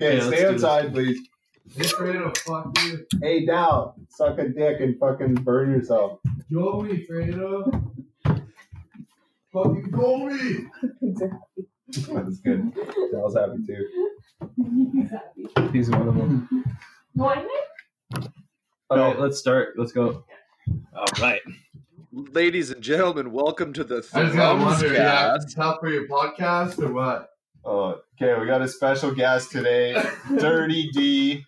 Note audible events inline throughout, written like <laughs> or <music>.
Okay, Yeah, stay do outside, please. Hey, Fredo, fuck you. Hey, Dal, suck a dick and fucking burn yourself. Go me, Fredo. Fucking go me. That's good. Dal's happy too. He's happy. He's one of them. One All right, let's start. Let's go. All right. Ladies and gentlemen, welcome to the I just gotta Thumbs wonder, yeah, Cast. it's tough for your podcast or what? Oh, okay, we got a special guest today, <laughs> Dirty D,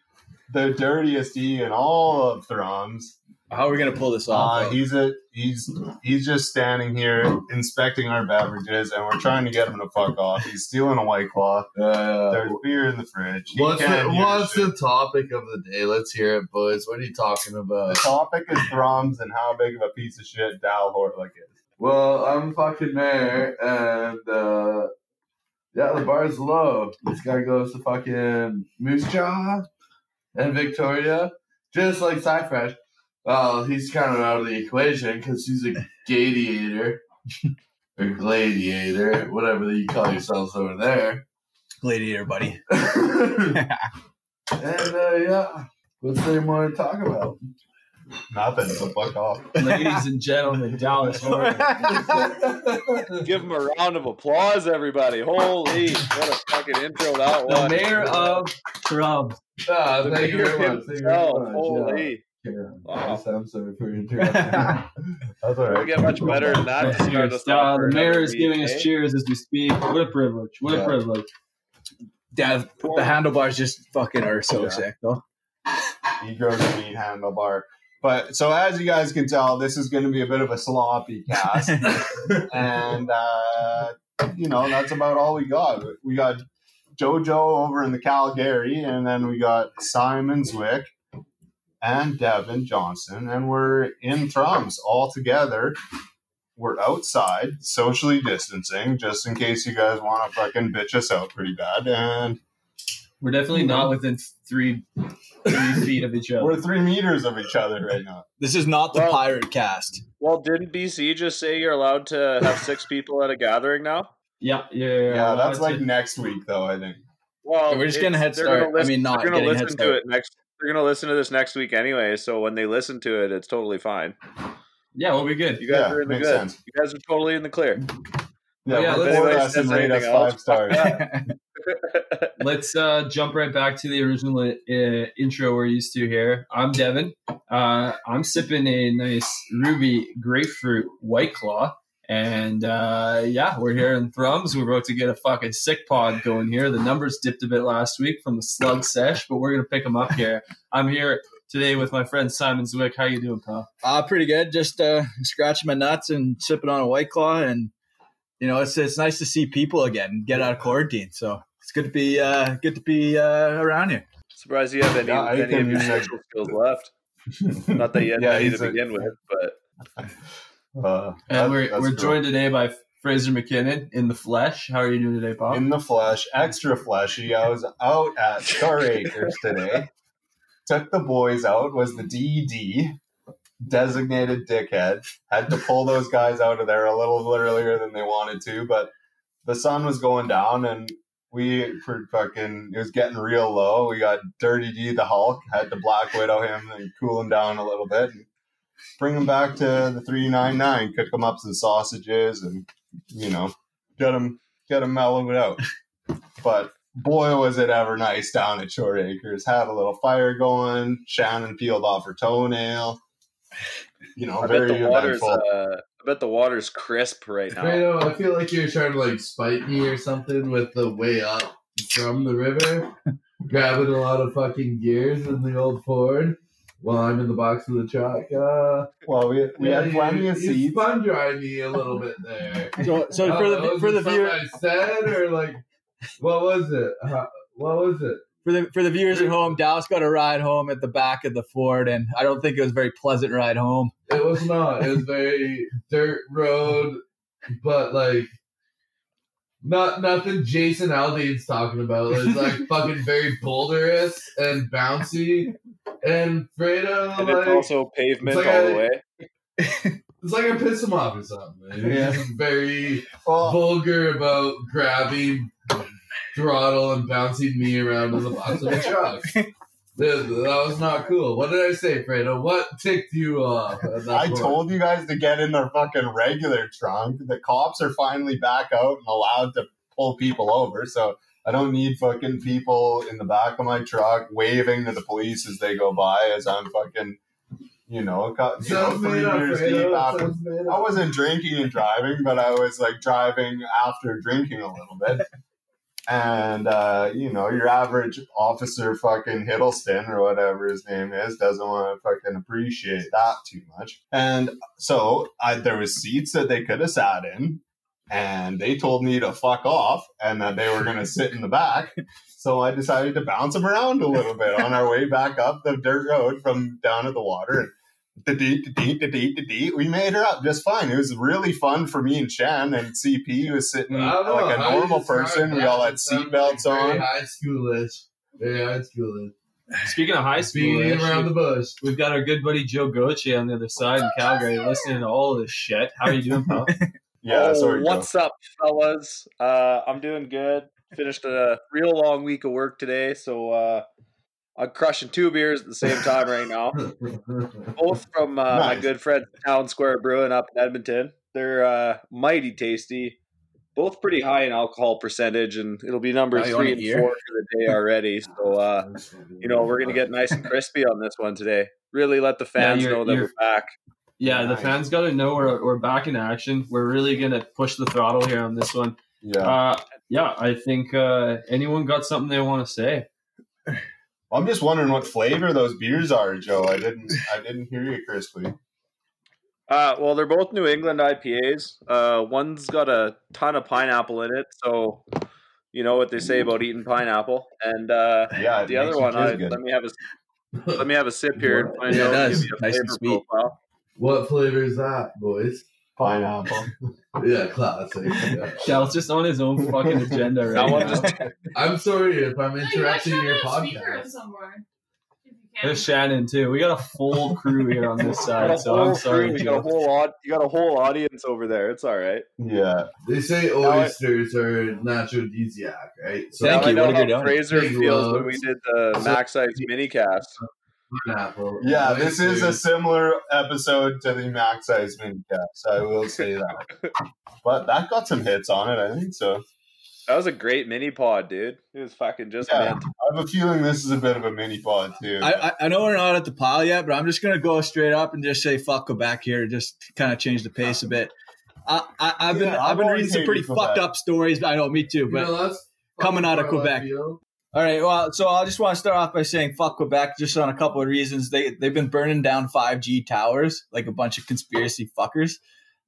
the dirtiest D in all of Thrums. How are we gonna pull this Uh, off? he's a he's he's just standing here inspecting our beverages, and we're trying to get him to fuck off. He's stealing a white claw. Uh, There's beer in the fridge. He what's the, what's the topic of the day? Let's hear it, boys. What are you talking about? The topic is Thrums and how big of a piece of shit Dal Hortlick is. Well, I'm fucking mayor, and uh, yeah, the bar's low. This guy goes to fucking Moose Jaw and Victoria, just like Cyfresh. Well, he's kind of out of the equation because he's a gladiator <laughs> or gladiator, whatever you call yourselves over there. Gladiator, buddy. <laughs> and uh, yeah, what's there more to talk about? Nothing, so fuck off. Ladies and gentlemen, Dallas Horton. <laughs> Give him a round of applause, everybody. Holy, what a fucking intro that The mayor of Thrums. Ah, The thank you very much. Thank you very much. Yeah. Holy. Yeah. Wow. I'm sorry for interrupting. <laughs> That's all We'll get much better than that. to start Cheers. us Uh, the mayor is giving eh? us cheers as we speak. What a privilege. What Yeah. a privilege. Yeah, the handlebars just fucking are so Yeah. sick though. He grows a meat handlebar. But so as you guys can tell, this is going to be a bit of a sloppy cast, <laughs> and uh, you know that's about all we got. We got JoJo over in the Calgary, and then we got Simon Zwick and Devin Johnson, and we're in Thrums all together. We're outside, socially distancing, just in case you guys want to fucking bitch us out pretty bad. And We're definitely not within three three feet of each other. we're three meters of each other right now. This is not the Well- pirate cast. Well, didn't BC just say you're allowed to have six people at a gathering now? Yeah, yeah, yeah. Yeah, that's That's like it. next week, though. I think. Well, We're just it's- getting a head they're gonna start. I listen- mean, not they're gonna getting a head listen to start. it next. They're gonna listen to this next week anyway. So when they listen to it, it's totally fine. yeah, we'll be good. You guys Yeah, are in the makes good. sense. You guys are totally in the clear. Yeah, yeah, report let's- us and if rate us anything five stars. <laughs> <laughs> <laughs> Let's uh, jump right back to the original uh, intro we're used to here. I'm Devin. Uh, I'm sipping a nice ruby grapefruit white claw. And uh, yeah, we're here in Thrums. We're about to get a fucking sick pod going here. The numbers dipped a bit last week from the slug sesh, but we're gonna pick them up here. I'm here today with my friend Simon Zwick. How you doing, pal? Uh, pretty good. Just uh, scratching my nuts and sipping on a white claw, and you know, it's it's nice to see people again, get out of quarantine. So it's good to be uh, good to be uh, around you. Surprised you have any, Yeah, any can of your use social skills left. Not that you had <laughs> Yeah, any to a- begin with, but <laughs> Uh, And that- we're we're cool. joined today by Fraser McKinnon in the flesh. How are you doing today, Bob? in the flesh, extra fleshy. I was out at Shore Acres today. Took the boys out. Was the DD designated dickhead? Had to pull those guys out of there a little earlier than they wanted to, but the sun was going down and. We for fucking it was getting real low. We got Dirty D the Hulk, had to Black Widow him and cool him down a little bit. And bring him back to the three nine nine, cook him up some sausages, and you know get him get him mellowed out. But boy, was it ever nice down at Shore Acres. Had a little fire going. Shannon peeled off her toenail. You know, I bet very the water's. eventful. Uh, I bet the water's crisp right now. Fredo, I feel like you're trying to like spite me or something with the way up from the river, <laughs> grabbing a lot of fucking gears in the old Ford while I'm in the box of the truck. Uh, well, we, we yeah, had plenty you, of you seats. spun dry me a little bit there. <laughs> So, so Oh, for the for the something viewer I said or like, what was it? How, what was it? For the for the viewers at home, Dallas got a ride home at the back of the Ford, and I don't think it was a very pleasant ride home. It was not. It was very dirt road, but like not nothing Jason Aldean's talking about. It's like <laughs> fucking very boulderous and bouncy. And Fredo, And like it's also pavement it's like all a- the way. <laughs> it's like I piss him off or something. He's Yeah. just very Well, vulgar about grabbing throttle and bouncing me around in the box of a truck. Dude, that was not cool. What did I say, Fredo? What ticked you off? I point? told you guys to get in their fucking regular trunk. The cops are finally back out and allowed to pull people over. So I don't need fucking people in the back of my truck waving to the police as they go by as I'm fucking, you know, got, you know three years deep after. I wasn't drinking and driving, but I was like driving after drinking a little bit. And uh, you know, your average officer fucking Hiddleston or whatever his name is doesn't want to fucking appreciate that too much. And so I, there was seats that they could have sat in, and they told me to fuck off and that they were gonna sit in the back. So I decided to bounce them around a little bit on our way back up the dirt road from down at the water. We made her up just fine. It was really fun for me and Shan and CP was sitting I don't know, like a normal person. We all had seatbelts like very on. High schoolish. Very high schoolish. Speaking of high school, Beating actually, around the bush. we've got our good buddy Joe Goche on the other side in Calgary listening to all this shit. How are you doing, pal? <laughs> Yeah, oh, sorry. Joe. what's up, fellas? Uh, I'm doing good. Finished a real long week of work today, so uh, I'm crushing two beers at the same time right now. <laughs> Both from uh, my good friend Town Square Brewing up in Edmonton. They're uh, mighty tasty. Both pretty high in alcohol percentage, and it'll be number Now three and year? four for the day <laughs> already. So, uh, you know, we're gonna get nice and crispy on this one today. Really let the fans you're- know that we're back. Yeah, the fans got to know we're, we're back in action. We're really going to push the throttle here on this one. Yeah. Uh, yeah, I think uh, anyone got something they want to say. <laughs> I'm just wondering what flavor those beers are, Joe. I didn't I didn't hear you crisply. Uh, well, they're both New England IPAs. Uh, one's got a ton of pineapple in it, so you know what they say about eating pineapple. And uh, Yeah, the other one, I, let me have a <laughs> let me have a sip here and find Yeah, it out. does. Give you a Nice and sweet. profile. What flavor is that, boys? Pineapple. <laughs> Yeah, classic. <laughs> Yeah. Cal's just on his own fucking agenda right That now. just I'm sorry if I'm interrupting actually your have a speaker podcast. somewhere. If you can. There's Shannon too. We got a full crew here on this <laughs> side, so I'm sorry, you got a whole aud- you got a whole audience over there. It's all right. Yeah. They say I- oysters are natural aphrodisiac, right? So Thank you. I know What a how. Fraser Big feels when we did the Max Size mini cast. Pineapple. Yeah, this is a similar episode to the Max Size Minicast. I will say that. <laughs> but that got some hits on it, I think so. That was a great mini pod, dude. It was fucking just Yeah. mint. I have a feeling this is a bit of a mini pod too. I, I I know we're not at the pile yet, but I'm just gonna go straight up and just say fuck Quebec here, just kind of change the pace a bit. I, I, I've been Yeah, I've I've been reading some pretty Quebec. fucked up stories. I know, me too. You But know, coming out of Quebec. How I feel. all right, well, so I just want to start off by saying fuck Quebec, just on a couple of reasons. They they've been burning down 5G towers like a bunch of conspiracy fuckers,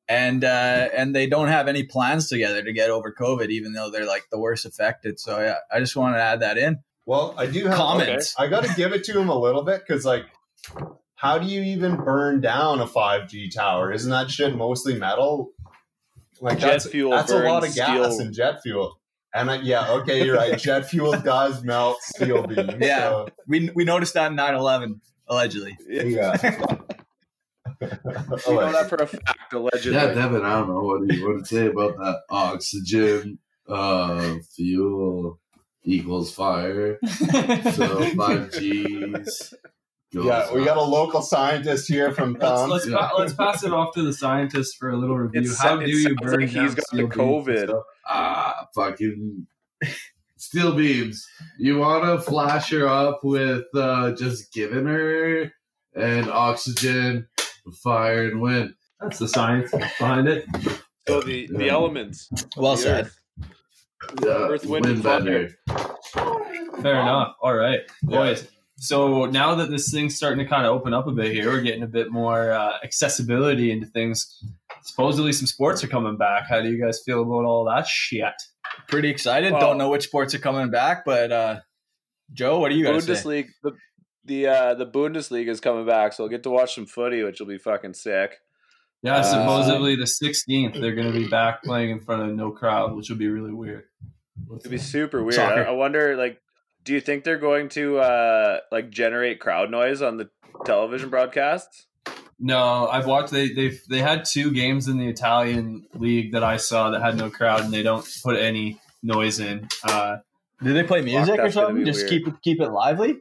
and uh, and they don't have any plans together to get over COVID, even though they're like the worst affected. So yeah, I just want to add that in. well, I do have Comments. I got to give it to him a little bit because, like, how do you even burn down a 5G tower? Isn't that shit mostly metal? Like Jet that's, fuel That's a lot of gas steel. and jet fuel. And I, yeah, okay, you're right. Jet fuel does melt steel beams. Yeah. so, We we noticed that in 9/11 allegedly. yeah. <laughs> You know that for a fact, allegedly. Yeah, Devin, I don't know what do you want to say about that oxygen uh, fuel equals fire. <laughs> So five G's. Goes Yeah, we got a local scientist here from <laughs> Let's let's, Yeah. pa- let's pass it off to the scientist for a little review. It's- How it do you sounds burn like he's got the steel COVID. ah fucking steel beams. You want to flash her up with uh, just giving her and oxygen, fire, and wind. That's the science behind it. So the, the Yeah. elements. Well the said. earth. Yeah, Earth, wind, and bender. Fair enough. All right, Yeah. boys. So now that this thing's starting to kind of open up a bit here, we're getting a bit more uh, accessibility into things. Supposedly, some sports are coming back. How do you guys feel about all that shit? Pretty excited. Well- Don't know which sports are coming back, but uh, Joe, what do you guys say? Bundesliga. The the uh, the Bundesliga is coming back, so I'll get to watch some footy, which will be fucking sick. Yeah, Uh, supposedly the 16th they're going to be back playing in front of no crowd, which will be really weird. It'd be super weird. Soccer. I, I wonder, like, do you think they're going to uh, like generate crowd noise on the television broadcasts? No, I've watched. They they they had two games in the Italian league that I saw that had no crowd, and they don't put any noise in. Uh, Did they play music or something? Just weird. keep it keep it lively.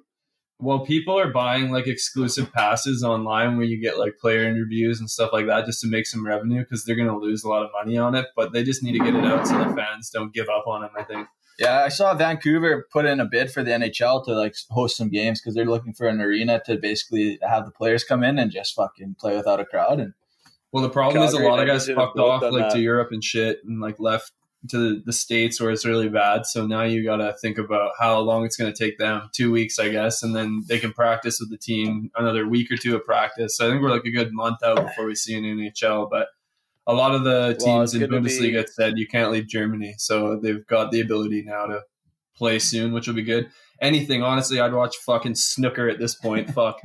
Well, people are buying like exclusive passes online where you get like player interviews and stuff like that just to make some revenue because they're going to lose a lot of money on it. But they just need to get it out so the fans don't give up on them. I think. Yeah, I saw Vancouver put in a bid for the NHL to like host some games because they're looking for an arena to basically have the players come in and just fucking play without a crowd. And Well, the problem is a lot of guys fucked off done like to. Europe and shit and like left to the, the states where it's really bad. So now you got to think about how long it's going to take them. Two weeks, I guess, and then they can practice with the team another week or two of practice. So I think we're like a good month out before we see an NHL. But a lot of the teams it's in Bundesliga be- said you can't leave Germany, so they've got the ability now to play soon, which will be good. Anything, honestly, I'd watch fucking snooker at this point. <laughs> Fuck.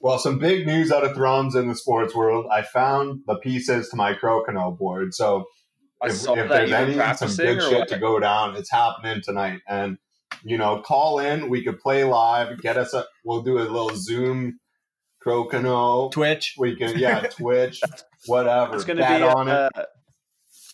Well, some big news out of Thrums in the sports world. I found the pieces to my Crokinole board. So if, if there's any some practicing good shit what? to go down, it's happening tonight. And you know, call in. We could play live. Get us a. We'll do a little Zoom Crokinole. Twitch. We can yeah, <laughs> Twitch, whatever. It's going to Bet be on it. uh,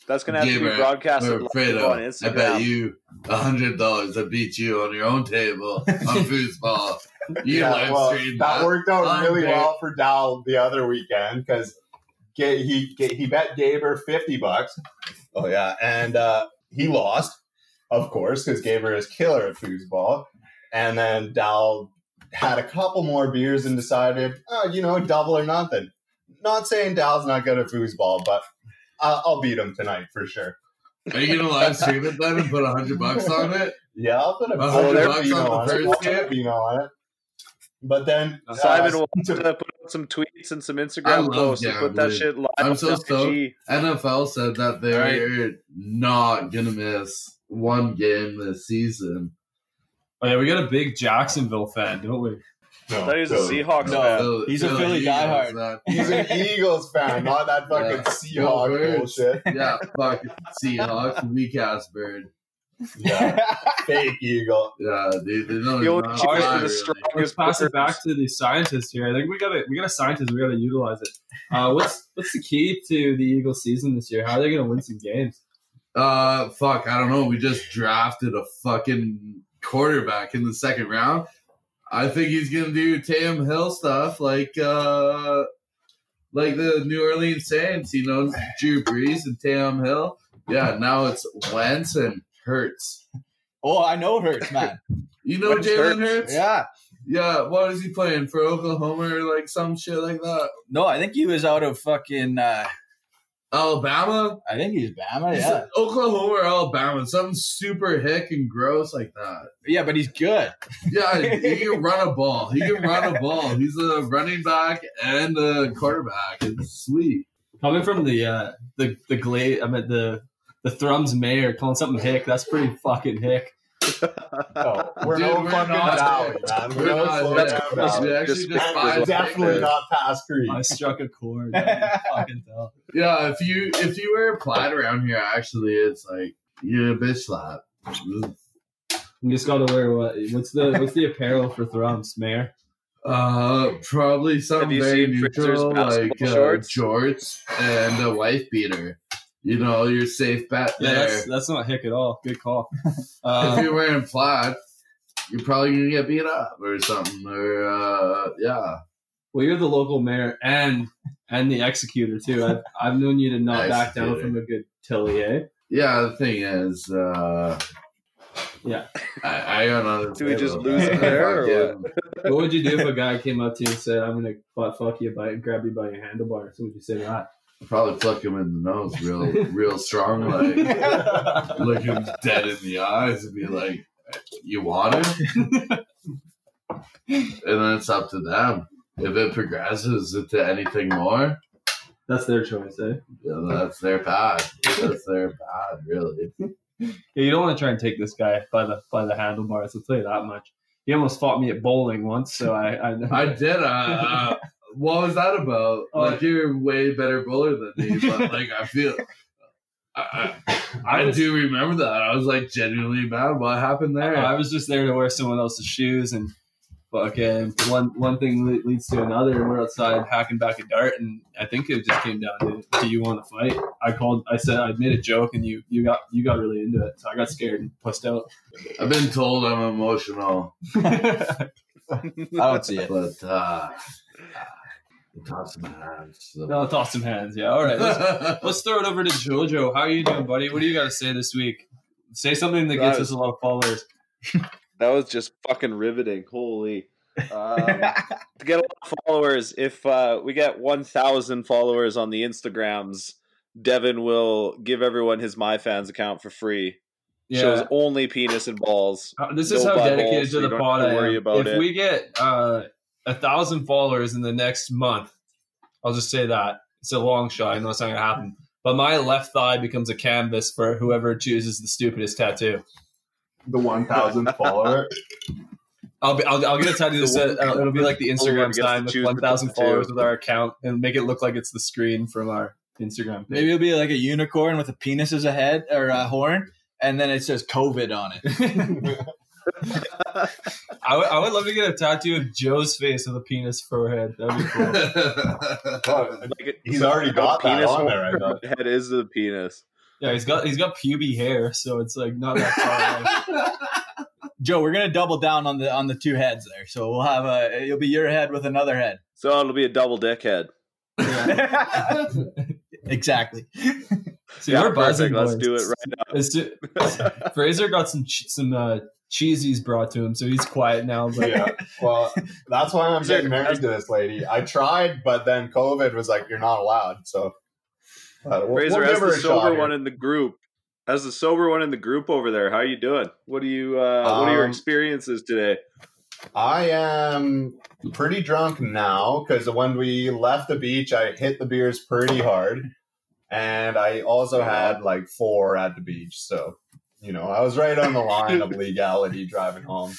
that's going to have to be broadcasted We're live Fredo, on I bet you a hundred dollars I beat you on your own table on <laughs> foosball. You yeah, live well, streamed that that. worked out I'm really great. well for Dal the other weekend because he he bet Gaber fifty bucks. Oh yeah, and uh, he lost, of course, because Gaber is killer at foosball. And then Dal had a couple more beers and decided, oh, you know, double or nothing. Not saying Dal's not good at foosball, but I'll, I'll beat him tonight for sure. Are you gonna live stream it then and put a hundred bucks on it? Yeah, I'll put a, A I'll hundred bucks Vino on the on it. first I'll game? Vino on it. But then uh, Simon will to- to put out some tweets and some Instagram love posts and put that shit live I'm on so stoked. NFL said that they're not gonna miss one game this season. Oh yeah, we got a big Jacksonville fan, don't we? No, I thought he was a Philly. Seahawks No. fan. Phil- he's a Philly Philly Eagles, diehard. man. <laughs> He's an Eagles fan, not that fucking Yeah. Seahawk Go Birds. bullshit. <laughs> Yeah, fuck Seahawks, weak ass bird. Yeah, <laughs> fake Eagle. Yeah, dude, they don't The even only know cheers how to for the strongest Let's pass it back to the scientists here. I think we got a we got a scientist. We got to utilize it. Uh, what's what's the key to the Eagles season this year? How are they going to win some games? Uh, fuck, I don't know. We just drafted a fucking quarterback in the second round. I think he's gonna do Taysom Hill stuff like uh like the New Orleans Saints, you know, Drew Brees and Taysom Hill. Yeah, now it's Wentz and Hurts. oh, I know Hurts, <laughs> man. You know Jalen Hurts? Hurts? yeah. Yeah, what is he playing for Oklahoma or like some shit like that? No, I think he was out of fucking. Uh, Alabama? I think he's Bama. He's Yeah, Oklahoma or Alabama? Something super hick and gross like that. yeah, but he's good. Yeah, he <laughs> can run a ball. He can run a ball. He's a running back and a quarterback. It's sweet. Coming from the uh, the the glade, I meant the the Thrums mayor calling something hick. That's pretty fucking hick. Oh, we're Dude, no we're fucking not- Valley, man. We're, We're no not- slow that's down close. Valley. We actually Just just five five And definitely fingers. not past Creek. I struck a chord. <laughs> Fucking tell. Yeah, if you if you wear plaid around here, actually, it's like you're a bitch slap. We just got to wear what? What's the what's the apparel for Thrums mayor? Uh, probably something very neutral, like uh, shorts? jorts and a wife beater. You know, your safe bet Yeah, there. that's that's not hick at all. Good call. <laughs> if Um, you're wearing plaid, you're probably gonna get beat up or something. Or uh, yeah, well, you're the local mayor and and the executor too. I've I've known you to not back down from a good tilly, eh? yeah. The thing is, uh, Yeah. I, I don't know. Do we just lose it there, or <laughs> What would you do if a guy came up to you and said, "I'm gonna butt fuck you by and grab you by your handlebars"? What would you say to that? Probably flick him in the nose, real, real strong, like <laughs> look him dead in the eyes and be like, "You want it?" and then it's up to them. If it progresses into anything more, That's their choice, eh? yeah, that's their path. That's their path, really. Yeah, you don't want to try and take this guy by the by the handlebars. I'll tell you that much. He almost fought me at bowling once, so I I, I <laughs> did. Uh, uh, what was that about? Oh. Like you're way better bowler than me, but <laughs> like I feel. I, I, I was- do remember that. I was like genuinely mad. What happened there? I was just there to wear someone else's shoes, and fucking one one thing le- leads to another, and we're outside hacking back a dart, and I think it just came down to do you want to fight? I called, I said I made a joke, and you you got you got really into it, so I got scared and pussed out. I've been told I'm emotional, <laughs> I don't see it. but uh, toss some hands. So. no, toss some hands, yeah. All right, let's, <laughs> let's throw it over to Jojo. How are you doing, buddy? What do you got to say this week? Say something that gets us a lot of followers. <laughs> That was just fucking riveting. Holy. Um, <laughs> to get a lot of followers, if uh, we get 1,000 followers on the Instagrams, Devin will give everyone his MyFans account for free. Shows only penis and balls. Uh, this is no how dedicated so to the don't pod I to worry am. about if it. we get uh, a thousand followers in the next month, I'll just say that it's a long shot. I know it's not gonna happen, but my left thigh becomes a canvas for whoever chooses the stupidest tattoo. The 1,000th <laughs> follower. I'll be, I'll, I'll get a tattoo that says uh, it'll be like the Instagram sign with 1,000 followers with our account and make it look like it's the screen from our Instagram. Maybe it'll be like a unicorn with a penis as a head or a horn, and then it says COVID on it. <laughs> <laughs> I would- I would love to get a tattoo of Joe's face with a penis forehead. That'd be cool. Oh, <laughs> Like it- He's already got that penis on there, I hole- Head is the penis. Yeah, he's got he's got puby hair, so it's like not that far away. <laughs> Joe, we're gonna double down on the on the two heads there. So we'll have a it'll be your head with another head. So it'll be a double dick head. <laughs> exactly. <laughs> See, Yeah, we're buzzing. Let's boys. do it right Let's do- <laughs> Fraser got some ch- some uh, cheesies brought to him, so he's quiet now. But yeah. Well, <laughs> that's why I'm getting married to this lady. I tried, but then COVID was like, you're not allowed. So, uh, we'll, Fraser, we'll as the sober one in the group, as the sober one in the group over there, how are you doing? What do you? Uh, what are your Um, experiences today? I am pretty drunk now because when we left the beach, I hit the beers pretty hard, and I also had like four at the beach. So, you know, I was right on the line of <laughs> legality driving home.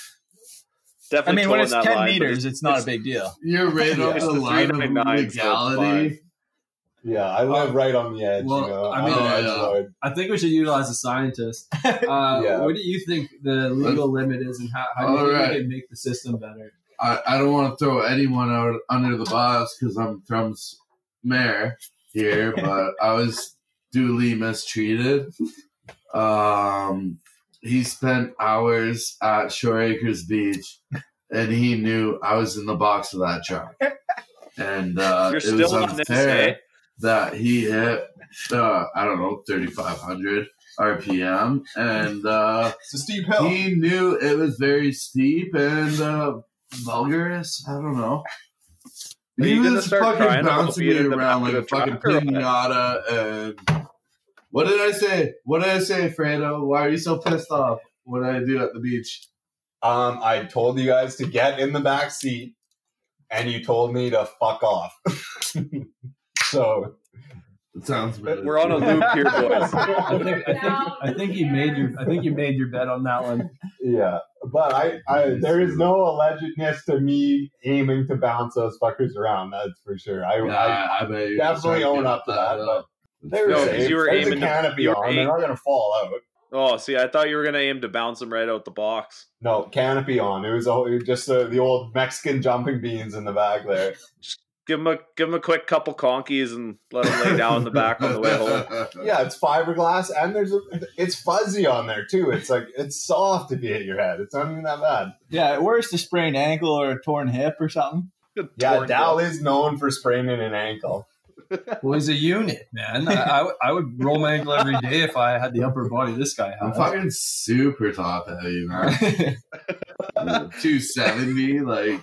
I Definitely. mean, when it's ten line, meters, it's, not a big deal. You're right Yeah. on It's the the line of 399, so legality. Yeah, I live right on the edge. well, you know, I mean, an uh. I think we should utilize a scientist. <laughs> Uh, Yeah. What do you think the legal limit is, and how, how do you All think we can make the system better? I, I don't want to throw anyone out under the bus because I'm Thrums mayor here, but <laughs> I was duly mistreated. Um, he spent hours at Shore Acres Beach, and he knew I was in the box of that truck. And uh, You're it still was on this, unfair eh? that he hit, uh, I don't know, 3,500 RPM, and uh, It's a steep hill. he knew it was very steep and uh, vulgarous. I don't know. Are he you was fucking bouncing me around like a fucking truck or what? pinata. And what did I say? What did I say, Fredo? Why are you so pissed off? What did I do at the beach? Um, I told you guys to get in the back seat, and you told me to fuck off. <laughs> so It sounds better. We're on a loop here, <laughs> boys. I think I think I think you made your I think you made your bet on that one. yeah, but I, I there is no allegedness to me aiming to bounce those fuckers around. That's for sure. I, Nah, I I, bet you definitely own up to that. But they were No, 'cause safe. you were There's aiming a to- canopy you were on. aim- They're not gonna fall out. Oh, see, I thought you were gonna aim to bounce him right out the box. No canopy on. It was all- it was just the, the old Mexican jumping beans in the back there. Give him a give him a quick couple conkies and let him lay down in the back on the way home. <laughs> Yeah, it's fiberglass and there's a it's fuzzy on there too. It's like it's soft if you hit your head. It's not even that bad. Yeah, it worse a sprained ankle or a torn hip or something. Yeah, Dal hip. is known for spraining an ankle. Well, he's a unit, man. I, I, would- I would roll my ankle every day if I had the upper body this guy has. I'm fucking super top heavy, man. <laughs> 270, like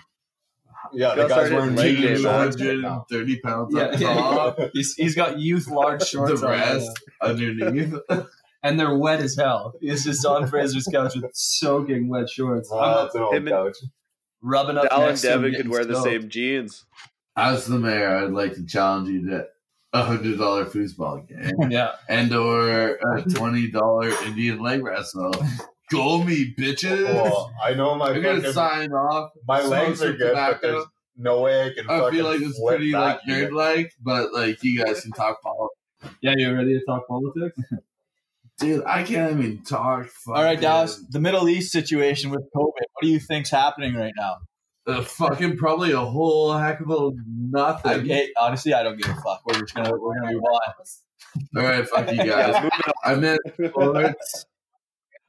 Yeah, the Gus guy's started wearing leg day, jeans. man. 230 pounds yeah, up yeah. top. <laughs> He's, he's got youth large shorts The on, rest uh, underneath. <laughs> and they're wet as hell. He's just on Fraser's couch with soaking wet shorts. I'm that's an old Him and- couch. rubbing up Dal and next to him, Devin could wear the stoked. same jeans. As the mayor, I'd like to challenge you to a hundred dollar foosball game <laughs> Yeah, and or a twenty dollar Indian leg wrestle. Go me, bitches! Well, I know my I'm gonna sign off. my legs are some good, but there's no way I can. I fucking feel like it's flip pretty like unit. nerd like, but like you guys can talk politics. yeah. You ready to talk politics? <laughs> Dude, I can't even talk. All right, fucking- Dallas, the Middle East situation with COVID. What do you think's happening right now? Uh, fucking probably a whole heck of a I, nothing. hey, honestly, I don't give a fuck. We're just gonna we're gonna move on. All right, fuck you guys. moving on. I meant sports.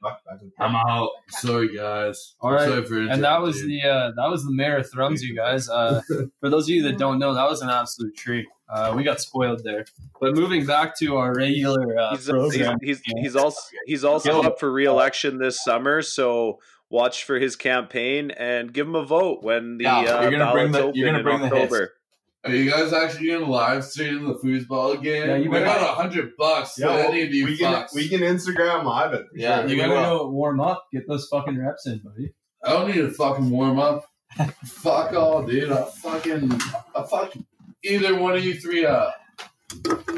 Fuck, I just- I'm out. Sorry, guys. All right, Sorry for and that was interrupting. the uh, that was the mayor of Thrums, you guys. Uh, <laughs> for those of you that don't know, that was an absolute treat. Uh, we got spoiled there. But moving back to our regular uh, He's, he's, program, he's, he's also he's also up for re-election this summer, so watch for his campaign and give him a vote when the Yeah, uh, you're gonna bring ballots the- open you're gonna in bring the hits. October. Are you guys actually gonna live stream the foosball game? Yeah, you we got a hundred bucks. Yeah, Yeah, any of you we can fucks. we can Instagram live it. Yeah, sure. you gotta will. go warm up, get those fucking reps in, buddy. I don't need to fucking warm up. fuck all, dude. I fucking, I fuck either one of you three up.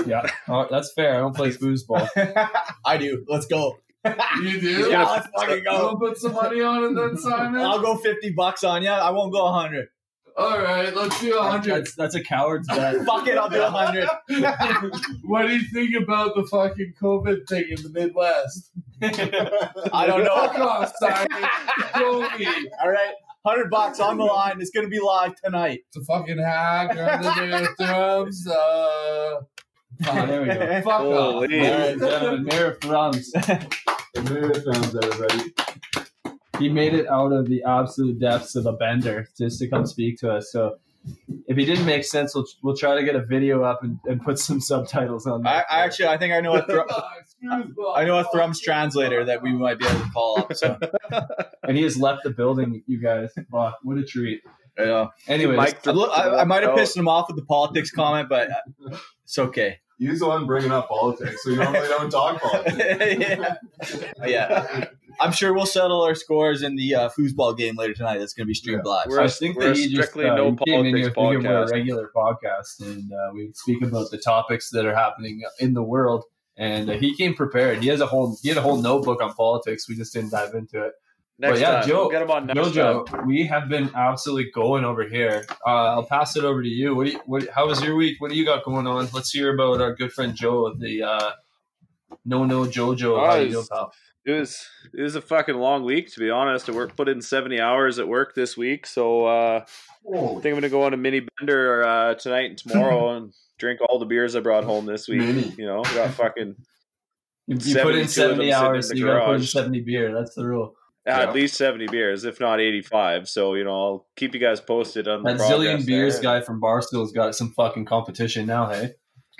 Yeah, oh, that's fair. I don't play foosball. <laughs> I do. Let's go. You do? Yeah, gonna- let's fucking You go. wanna put some money on it then, Simon? I'll go fifty bucks on you. I won't go a hundred. All right, let's do a hundred. That's, that's a coward's bet. <laughs> Fuck it, I'll do a hundred. <laughs> what do you think about the fucking COVID thing in the Midwest? <laughs> I don't know. Fuck know. off, Simon. Go me. All right, hundred bucks on the line. It's gonna be live tonight. It's a fucking hack on the Mayor of Thrums. Uh, Oh, there we go. fuck off. Holy. All right, gentlemen, Mayor of Thrums. Marathons, everybody. He made it out of the absolute depths of a bender just to come speak to us. So if he didn't make sense, we'll, we'll try to get a video up and, and put some <laughs> subtitles on I. I actually, I think I know a Thr- <laughs> I know a Thrums translator that we might be able to call up. So <laughs> and he has left the building, you guys. Wow, what a treat. yeah. Anyways, Mike I, I, I might have pissed him off with the politics comment, but it's okay. He's the one bringing up politics, so you normally don't talk <laughs> politics. yeah. yeah, I'm sure we'll settle our scores in the uh, foosball game later tonight. That's going to be streamed live. We're I a- think we're that a he just strictly uh, no he came in here politics thinking we're a podcast. regular podcast, and uh, we speak about the topics that are happening in the world. And uh, he came prepared. He has a whole he had a whole notebook on politics. We just didn't dive into it. Next But yeah, time. Joe- We'll get him on next time. Jojo, we have been absolutely going over here. Uh, I'll pass it over to you. What, do you what? How was your week? What do you got going on? Let's hear about our good friend Joe, the uh, No No Jojo. Oh, How you doing, pal? It was it was a fucking long week to be honest. I work put in seventy hours at work this week, so uh, I think I'm gonna go on a mini bender uh, tonight and tomorrow <laughs> and drink all the beers I brought home this week. Mini. You know, got fucking <laughs> You, you put in seventy hours, in so the you got to put in seventy beer. That's the rule. At least seventy beers, if not eighty five. So you know, I'll keep you guys posted on the That zillion beers there. guy from Barstool's got some fucking competition now. Hey,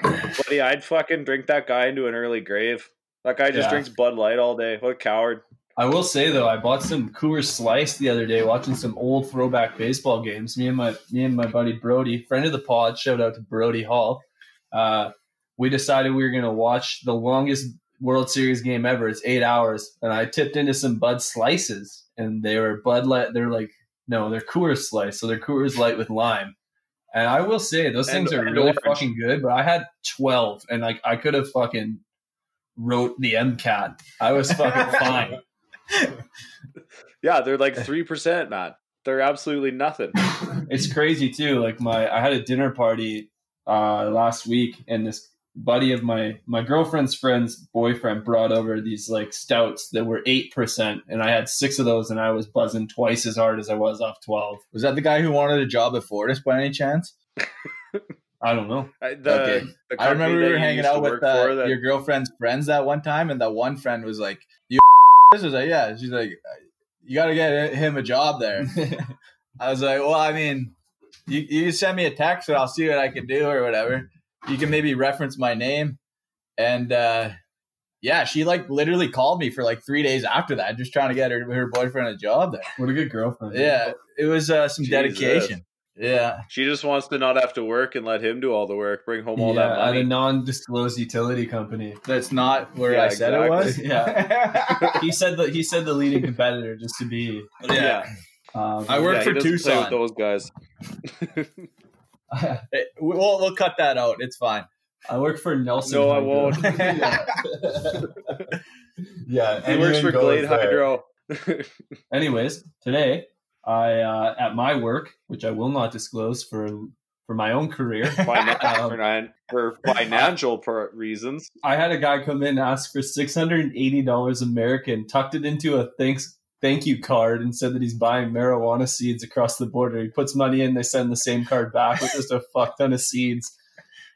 Buddy, I'd fucking drink that guy into an early grave. That guy just Yeah. drinks Bud Light all day. What a coward! I will say though, I bought some Coors Slice the other day watching some old throwback baseball games. Me and my me and my buddy Brody, friend of the pod, shout out to Brody Hall. Uh, we decided we were gonna watch the longest World Series game ever. It's eight hours, and I tipped into some Bud Slices, and they were Bud Light. They're like no, they're Coors Slice, so they're Coors Light with lime. And I will say those And- things are really orange. fucking good. But I had twelve, and like I could have fucking wrote the MCAT. I was fucking <laughs> fine. Yeah, they're like three percent, man. They're absolutely nothing. it's crazy too. Like my, I had a dinner party uh, last week, and this buddy of my my girlfriend's friend's boyfriend brought over these like stouts that were eight percent, and I had six of those, and I was buzzing twice as hard as I was off twelve. Was that the guy who wanted a job at Fortis by any chance? <laughs> I don't know. I- The, Okay. the I remember we were hanging out with work uh, that- your girlfriend's friends that one time, and that one friend was like, "You." <laughs> This was like, "Yeah." She's like, "You got to get him a job there." <laughs> I was like, "Well, I mean, you you send me a text, and I'll see what I can do or whatever. You can maybe reference my name." And uh, yeah, she like literally called me for like three days after that, just trying to get her her boyfriend a job there. What a good girlfriend. Yeah, it was uh, some Jesus. dedication. Yeah, She just wants to not have to work and let him do all the work, bring home all yeah, that money. at a non-disclosed utility company. that's not where Yeah, I said it was. Yeah, <laughs> He said that he said the leading competitor just to be. yeah. Um, I work Yeah, for he doesn't with Tucson. those guys. <laughs> <laughs> It- we'll we'll cut that out. It's fine. I work for Nelson. No, I won't. <laughs> yeah, <laughs> He works for Glade. Hydro. Anyways, today I uh, at my work, which I will not disclose for for my own career, Um, for, nan- for financial reasons. I had a guy come in and ask for six hundred and eighty dollars American, tucked it into a thanks thank you card and said that he's buying marijuana seeds across the border. He puts money in, they send the same card back with just a fuck ton of seeds.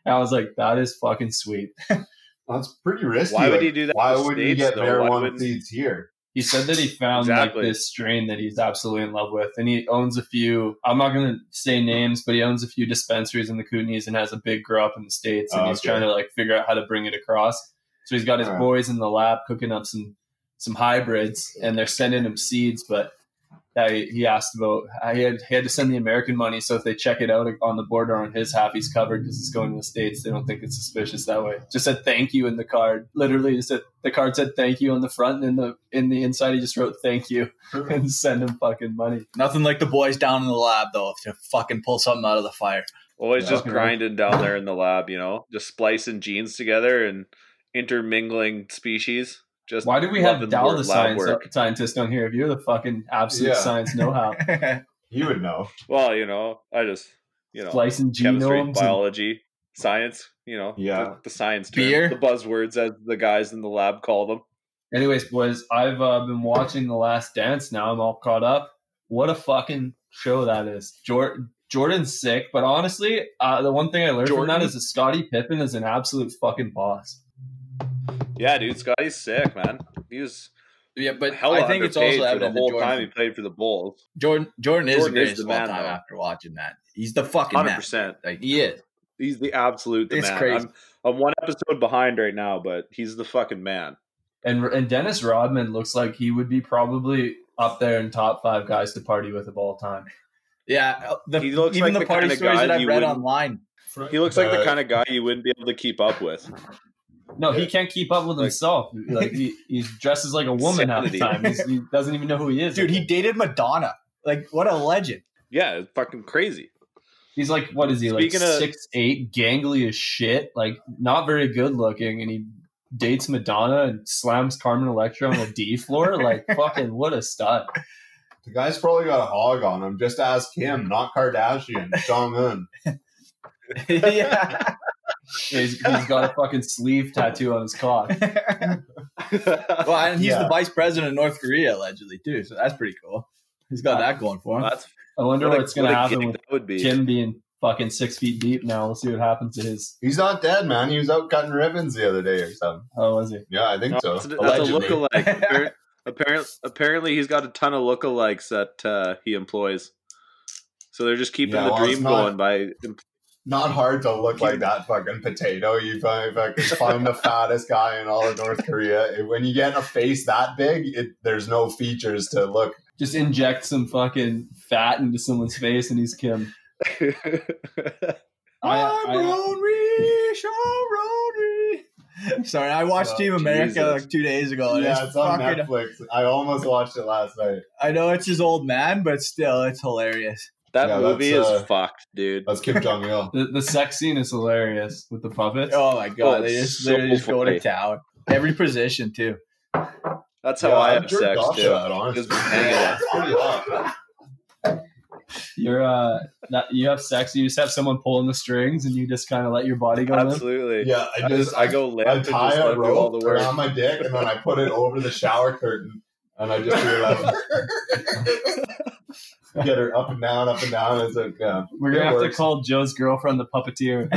And I was like, that is fucking sweet. <laughs> That's pretty risky. Why would Like, he do that Why would you States, get though? Marijuana seeds here? He said that he found Exactly. like this strain that he's absolutely in love with, and he owns a few. I'm not going to say names, but he owns a few dispensaries in the Kootenays and has a big grow up in the states, and Oh, he's okay. trying to like figure out how to bring it across. So he's got his Alright. boys in the lab cooking up some some hybrids, and they're sending him seeds, but. uh, he he asked about. He had, he had to send the American money, so if they check it out on the border on his half, he's covered because it's going to the states. They don't think it's suspicious that way. Just said thank you in the card. Literally, just said the card said thank you on the front, and in the in the inside, he just wrote thank you and send him fucking money. Nothing like the boys down in the lab though to fucking pull something out of the fire. Always Yeah. just grinding down there in the lab, you know, just splicing genes together and intermingling species. Just Why do we have Dal the lab science work. scientist on here? If you're the fucking absolute Yeah. science know-how, <laughs> You would know. Well, you know, I just you know splicing chemistry, genomes, and- biology, science. You know, Yeah. the, the science term, Beer. the buzzwords as the guys in the lab call them. Anyways, boys, I've uh, been watching The Last Dance now. I'm all caught up. What a fucking show that is. Jordan, Jordan's sick, but honestly, uh, the one thing I learned Jordan? from that is that Scottie Pippen is an absolute fucking boss. Yeah, dude, Scotty's sick, man. He was yeah, but hell I think it's also underpaid for the whole Jordan, time he played for the Bulls. Jordan Jordan is Jordan the is the man, time though. after watching that. He's the fucking Hundred man. percent. Like he is. He's the absolute the It's man. crazy. I'm, I'm one episode behind right now, but he's the fucking man. And and Dennis Rodman looks like he would be probably up there in top five guys to party with of all time. Yeah, uh, the, He looks even like the the party kinda stories guy that I've read online. He looks like the kind of guy you wouldn't be able to keep up with. No, he can't keep up with himself. <laughs> Like he, he dresses like a woman half the time. He's, he doesn't even know who he is. Dude, he dated Madonna. Like what a legend. Yeah, it's fucking crazy. He's like, what is he Speaking like? of- Six eight, gangly as shit. Like not very good looking, and he dates Madonna and slams Carmen Electra on a D floor. <laughs> Like fucking what a stud. The guy's probably got a hog on him. Just ask him, not Kardashian. Jong <laughs> Un. yeah. He's, he's got a fucking sleeve tattoo on his cock. <laughs> well, and he's Yeah. the vice president of North Korea allegedly too. So that's pretty cool. He's got that going for him. That's I wonder what what's gonna happen with that would be. Kim being fucking six feet deep now. We'll see what happens to his. He's not dead, man. He was out cutting ribbons the other day or something. Oh, was he? Yeah, I think No, so. that's, a- that's a Allegedly. lookalike. <laughs> apparently, apparently, he's got a ton of lookalikes that uh, he employs. So they're just keeping Yeah, the well, dream not- going by. Not hard to look like that fucking potato. You find, fucking find the <laughs> fattest guy in all of North Korea. When you get a face that big, it, there's no features to look. Just inject some fucking fat into someone's face, and he's Kim. <laughs> I- I'm Rory, Sean Rory. Sorry, I watched Oh, Team America Jesus. like two days ago. yeah, it's it's on fucking, Netflix. I almost watched it last night. I know it's his old man, but still, it's hilarious. That Yeah, movie is uh, fucked, dude. That's Kim Jong Il. <laughs> The, the sex scene is hilarious with the puppets. Oh my god, Oh, they it's just, they so just go to town. Every position too. That's how Yeah, I I've sex too. that, honestly. Just hang it up. It's pretty hot. You're uh, not, you have sex. You just have someone pulling the strings, and you just kind of let your body go limp. Absolutely. Yeah, I I just just I go limp I and just tie a him do all rope the work. around my dick and then I put it over the shower curtain and I just do that. <laughs> <laughs> Get her up and down, up and down. It's like. We're gonna have to call Joe's girlfriend the puppeteer,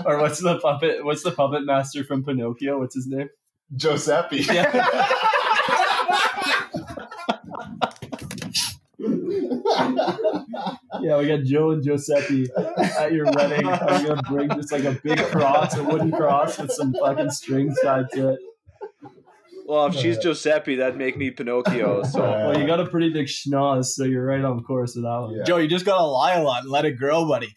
<laughs> or what's the puppet? What's the puppet master from Pinocchio? What's his name? Giuseppe. Yeah. <laughs> Yeah, we got Joe and Giuseppe at your wedding. I'm gonna bring just like a big cross, a wooden cross with some fucking strings tied to it. Well, if she's Giuseppe, that'd make me Pinocchio. <laughs> So Well, you got a pretty big schnoz, so you're right on course with that one. Yeah. Joe, you just gotta lie a lot and let it grow, buddy.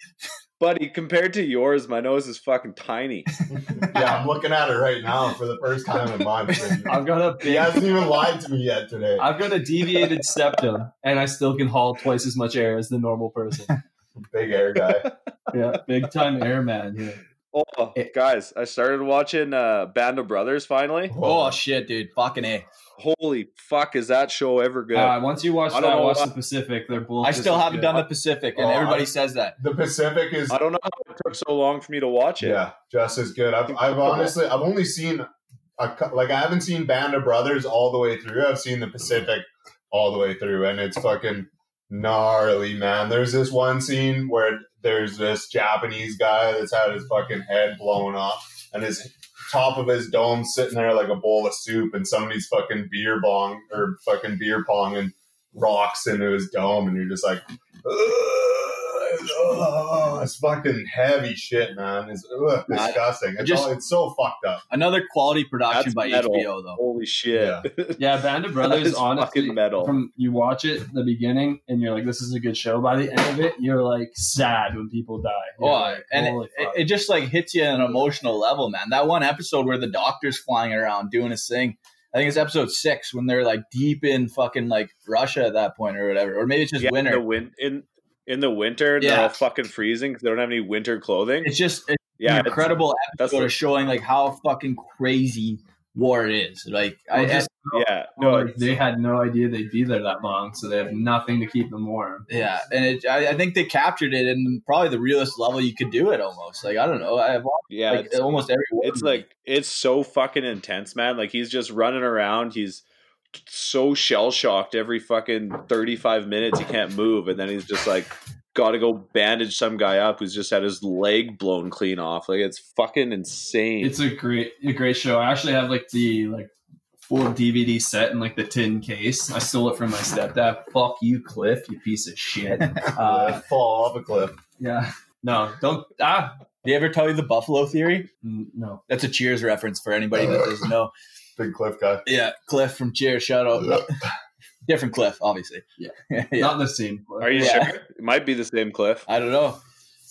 buddy, compared to yours, my nose is fucking tiny. <laughs> yeah, I'm looking at it right now for the first time in months. <laughs> and I've got a He big, hasn't even lied to me yet today. I've got a deviated septum, and I still can haul twice as much air as the normal person. Big air guy. Yeah, big time airman. Yeah. Oh, It- guys, I started watching uh, Band of Brothers finally. Oh shit, dude. Fucking A. Holy fuck, is that show ever good? Uh, once you watch I that, watch the Pacific. They're both. I still haven't good. done the Pacific, and Oh, everybody I- says that. The Pacific is I don't know how it took so long for me to watch it. yeah, just as good. I've, I've honestly, I've only seen a, like I haven't seen Band of Brothers all the way through. I've seen the Pacific all the way through, and it's fucking gnarly, man. There's this one scene where there's this Japanese guy that's had his fucking head blown off, and his top of his dome sitting there like a bowl of soup, and somebody's fucking beer bong or fucking beer pong and rocks into his dome, and you're just like. "Ugh, it's fucking heavy shit, man. It's ugh, disgusting. It's, just- all, it's so fucked up. Another quality production That's by metal. HBO though. Holy shit! Yeah, <laughs> Band of Brothers. is honestly, fucking metal. from you watch it the beginning and you're like, this is a good show. By the end of it, you're like sad when people die. You're Oh, like, and it, it just like hits you on an emotional level, man. That one episode where the doctor's flying around doing his thing. I think it's episode six when they're like deep in fucking like Russia at that point or whatever, or maybe it's just yeah, in winter. the win- in in the winter, they're all fucking freezing because they don't have any winter clothing. It's just it's yeah, an incredible that's episode the- of showing like how fucking crazy war is. Like I, Well, just- yeah, no, no, like, they had no idea they'd be there that long, so they have nothing to keep them warm. yeah, and it, I, I think they captured it in probably the realest level you could do it. Almost like I don't know. I have yeah. like it's, almost every. it's like it's so fucking intense, man. Like he's just running around. He's so shell shocked every fucking thirty five minutes. He can't move, and then he's just like got to go bandage some guy up who's just had his leg blown clean off. Like it's fucking insane. It's a great, a great show. I actually have like the like full DVD set in like the tin case. I stole it from my stepdad. Fuck you, Cliff, you piece of shit. <laughs> Uh, fall off a cliff. yeah, no, don't ah, Did he ever tell you the Buffalo theory? No. That's a Cheers reference for anybody that doesn't know. Big cliff guy. Yeah, Cliff from Cheers. Shout out. No, <laughs> different Cliff, obviously. Yeah. <laughs> yeah. Not the same. Are you Yeah. sure? It might be the same Cliff. I don't know.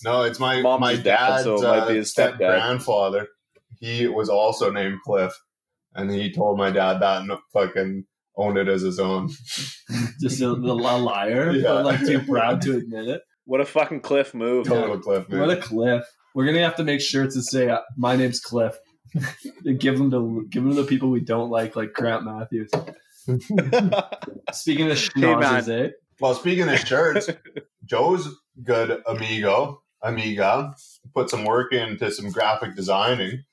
No, it's my Mom's my his dad, dad's so it might uh, be his step stepdad. grandfather. He was also named Cliff, and he told my dad that and fucking owned it as his own. <laughs> Just a, a liar, Yeah. but like too proud to admit it. What a fucking Cliff move. Total Cliff, man. What a Cliff. We're gonna have to make shirts that say uh, "My name's Cliff." Give them to give them to the people we don't like, like Grant Matthews. <laughs> Speaking of schnozzes, eh? Well, speaking of shirts, Joe's good amigo, amiga, put some work into some graphic designing,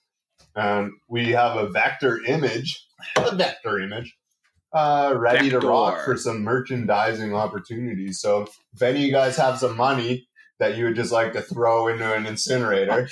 and we have a vector image, a vector image, uh, ready to rock for some merchandising opportunities. So, if any of you guys have some money that you would just like to throw into an incinerator,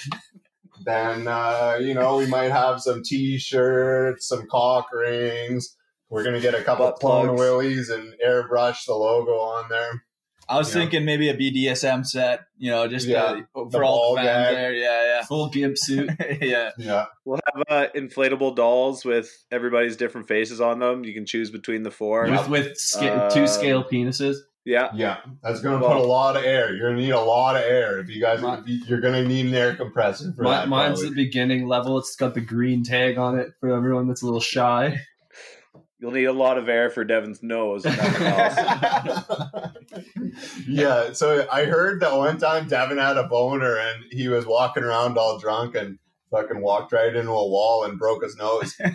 then uh, you know we might have some T-shirts, some cock rings. We're gonna get a couple Butt clone willies and airbrush the logo on there. I was Yeah. thinking maybe a BDSM set, you know, just Yeah, uh, the for all ball the fans gag. there. Yeah, yeah. Full gimp suit. yeah, <laughs> yeah. Yeah, We'll have uh, inflatable dolls with everybody's different faces on them. You can choose between the four. with with sca- Uh, two scale penises. Yeah. yeah. That's gonna Well- put a lot of air. You're gonna need a lot of air. If you guys, My- if you- you're gonna need an air compressor for Mi- that. mine's the beginning level. It's got the green tag on it for everyone that's a little shy. You'll need a lot of air for Devin's nose. And nothing else. <laughs> yeah, so I heard that one time Devin had a boner and he was walking around all drunk and fucking walked right into a wall and broke his nose. <laughs>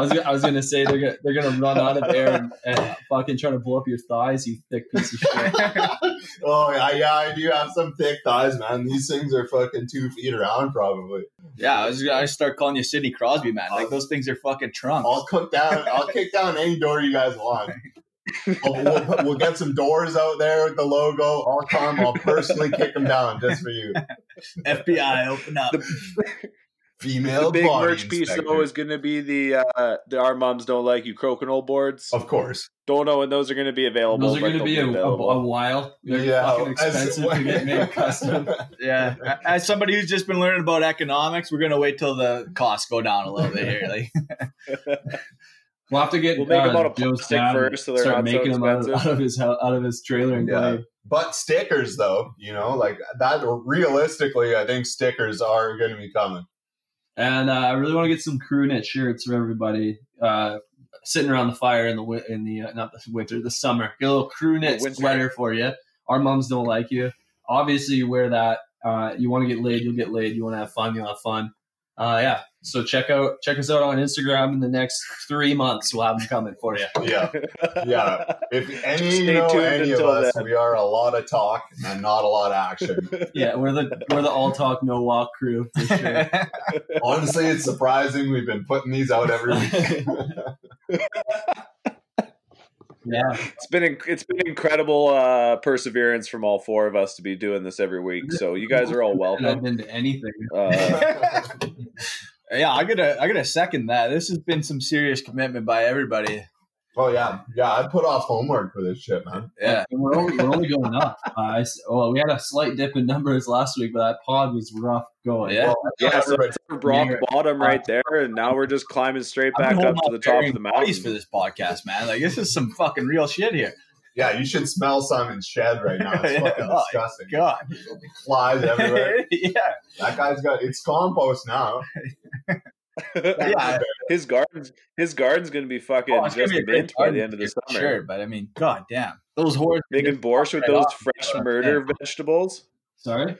I was I was gonna say they're gonna <laughs> they're gonna run out of air and, and fucking try to blow up your thighs, you thick piece of shit. <laughs> oh yeah, yeah, I do have some thick thighs, man. These things are fucking two feet around, probably. yeah. I was gonna start calling you Sidney Crosby, man. Like those things are fucking trunks. I'll cook down. I'll <laughs> kick down any door you guys want. We'll, put- we'll get some doors out there with the logo. I'll come. I'll personally kick them down just for you. FBI, open up. Female the big body merch piece though is going to be the uh, the our moms don't like you crokinole boards. of course. Don't know when those are going to be available. Those are going to they'll be a, a, a while. They're yeah, fucking expensive to get made <laughs> custom. Yeah, as somebody who's just been learning about economics, we're gonna wait till the costs go down a little bit here. Like, <laughs> We'll have to get We'll make them uh, out of Joe's dad first, so start not so making them out of, out of his out of his trailer and Yeah. Glade. But stickers, though, you know, like that. Realistically, I think stickers are going to be coming. And uh, I really want to get some crew knit shirts for everybody uh, sitting around the fire in the in the uh, not the winter, the summer. Get a little crew knit winter. sweater for you. Our moms don't like you. Obviously, you wear that. Uh, you want to get laid, you'll get laid. You want to have fun, you'll have fun. Uh, yeah, So check out check us out on Instagram in the next three months. We'll have them coming for you. Yeah. Yeah. If any Stay you know tuned any of until us, then. we are a lot of talk and not a lot of action. Yeah, we're the we're the all talk no walk crew for sure. <laughs> Honestly, it's surprising we've been putting these out every week. <laughs> yeah, It's been it's been incredible uh, perseverance from all four of us to be doing this every week. So you guys are all and I've welcome. been to anything. Uh, <laughs> yeah, I gotta I gotta second that. This has been some serious commitment by everybody. oh yeah, yeah. I put off homework for this shit, man. Yeah. And we're only, we're only going up. Uh, I s well, we had a slight dip in numbers last week, but that pod was rough going. Yeah. Well, yeah, so everybody- it's our rock Near- bottom right there, and now we're just climbing straight back up to the top of the mountain. for this podcast, man. Like this is some fucking real shit here. Yeah, you should smell Simon's shed right now. It's <laughs> fucking Oh, disgusting. God. Flies everywhere. <laughs> yeah. That guy's got it's compost now. <laughs> Yeah. his garden's his garden's gonna be fucking Oh, gonna just be a great mint by the end of the summer. Sure, but I mean, god damn. Those horses Making borscht with Right those off. fresh Yeah. murder vegetables. Sorry. It'd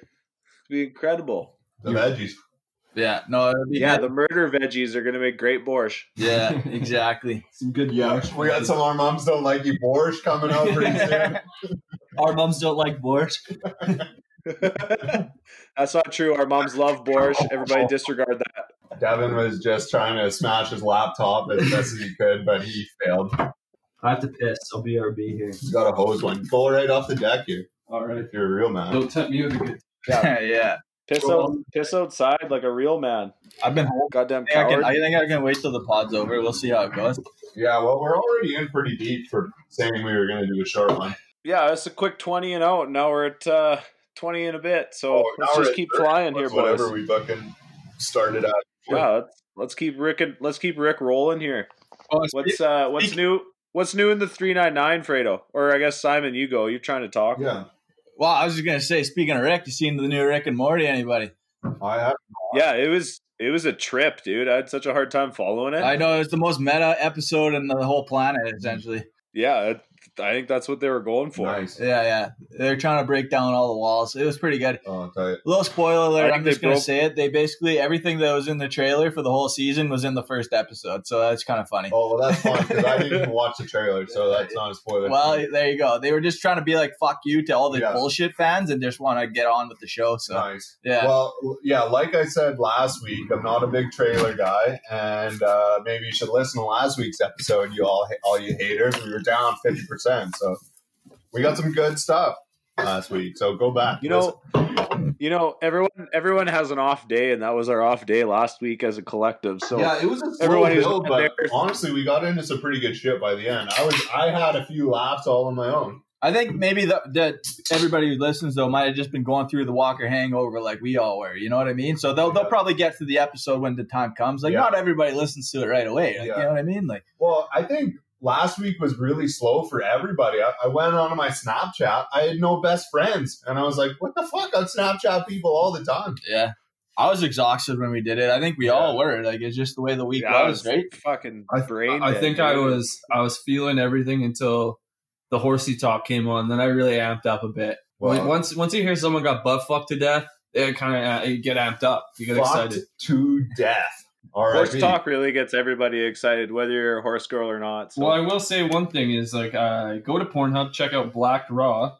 be incredible. The veggies. Yeah, no, it'd be Yeah, good. the murder veggies are gonna make great borscht. yeah, <laughs> exactly. Some good Yeah, borscht. we got some our moms don't like you borscht coming out pretty soon. Our moms don't like borscht. <laughs> That's not true. Our moms love borscht. Everybody disregard that. Devin was just trying to smash his laptop as best as he could, but he failed. I have to piss. I'll BRB here. He's got a hose one. Go right off the deck here All right. if you're a real man. Don't tempt me with a good. <laughs> Yeah. yeah. Piss out, piss outside like a real man. I've been. Goddamn I, can, coward. I think I can wait till the pod's over. We'll see how it goes. Yeah, well, we're already in pretty deep for saying we were going to do a short one. Yeah, it's a quick twenty and out. Now we're at uh, twenty and a bit. So Oh, let's just keep 30 flying here, That's Whatever boys. we fucking started at. Yeah, let's, let's keep Rick and let's keep Rick rolling here. Oh, What's uh what's new? What's new in the three nine nine, Fredo? Or I guess Simon, you go. You're trying to talk. Yeah, well, I was just gonna say, speaking of Rick, you seen the new Rick and Morty? Anybody? I have. Yeah, it was it was a trip, dude. I had such a hard time following it. I know it's the most meta episode in the whole planet, essentially. yeah, it, I think that's what they were going for. Nice. Yeah, yeah. They're trying to break down all the walls. It was pretty good. Oh, I'll tell you. little spoiler I alert. I'm just gonna broke- say it. They basically everything that was in the trailer for the whole season was in the first episode, so that's kind of funny. Oh, well, that's fine because I didn't even <laughs> watch the trailer, so that's not a spoiler. Well, there you go. They were just trying to be like "fuck you" to all the Yeah. bullshit fans, and just want to get on with the show. So nice. yeah, Well, yeah, like I said last week, I'm not a big trailer guy, and uh, maybe you should listen to last week's episode. You all, all you haters, we were down fifty percent, so we got some good stuff last week. So go back. You know, you know, everyone everyone has an off day, and that was our off day last week as a collective. So yeah, it was a slow everyone who's build, but there- honestly, we got into some pretty good shit by the end. I was, I had a few laughs all on my own. I think maybe the, that everybody who listens though might have just been going through the Walker hangover like we all were. You know what I mean? So they'll they'll probably get to the episode when the time comes. Like Yeah. not everybody listens to it right away. Like, Yeah. You know what I mean? Like Well, I think last week was really slow for everybody. I, I went onto my Snapchat. I had no best friends, and I was like, "What the fuck?" I Snapchat people all the time. yeah. I was exhausted when we did it. I think we Yeah. all were. Like it's just the way the week Yeah, I was, was right? fucking I, brain. I dead, think dude. I was I was feeling everything until the horsey talk came on. Then I really amped up a bit. Well- once once you hear someone got butt fucked to death, it kind of uh, you get amped up. You get Fucked excited. to death. All horse right, talk really gets everybody excited, whether you're a horse girl or not. So. Well, I will say one thing is like uh, go to Pornhub, check out Blacked Raw.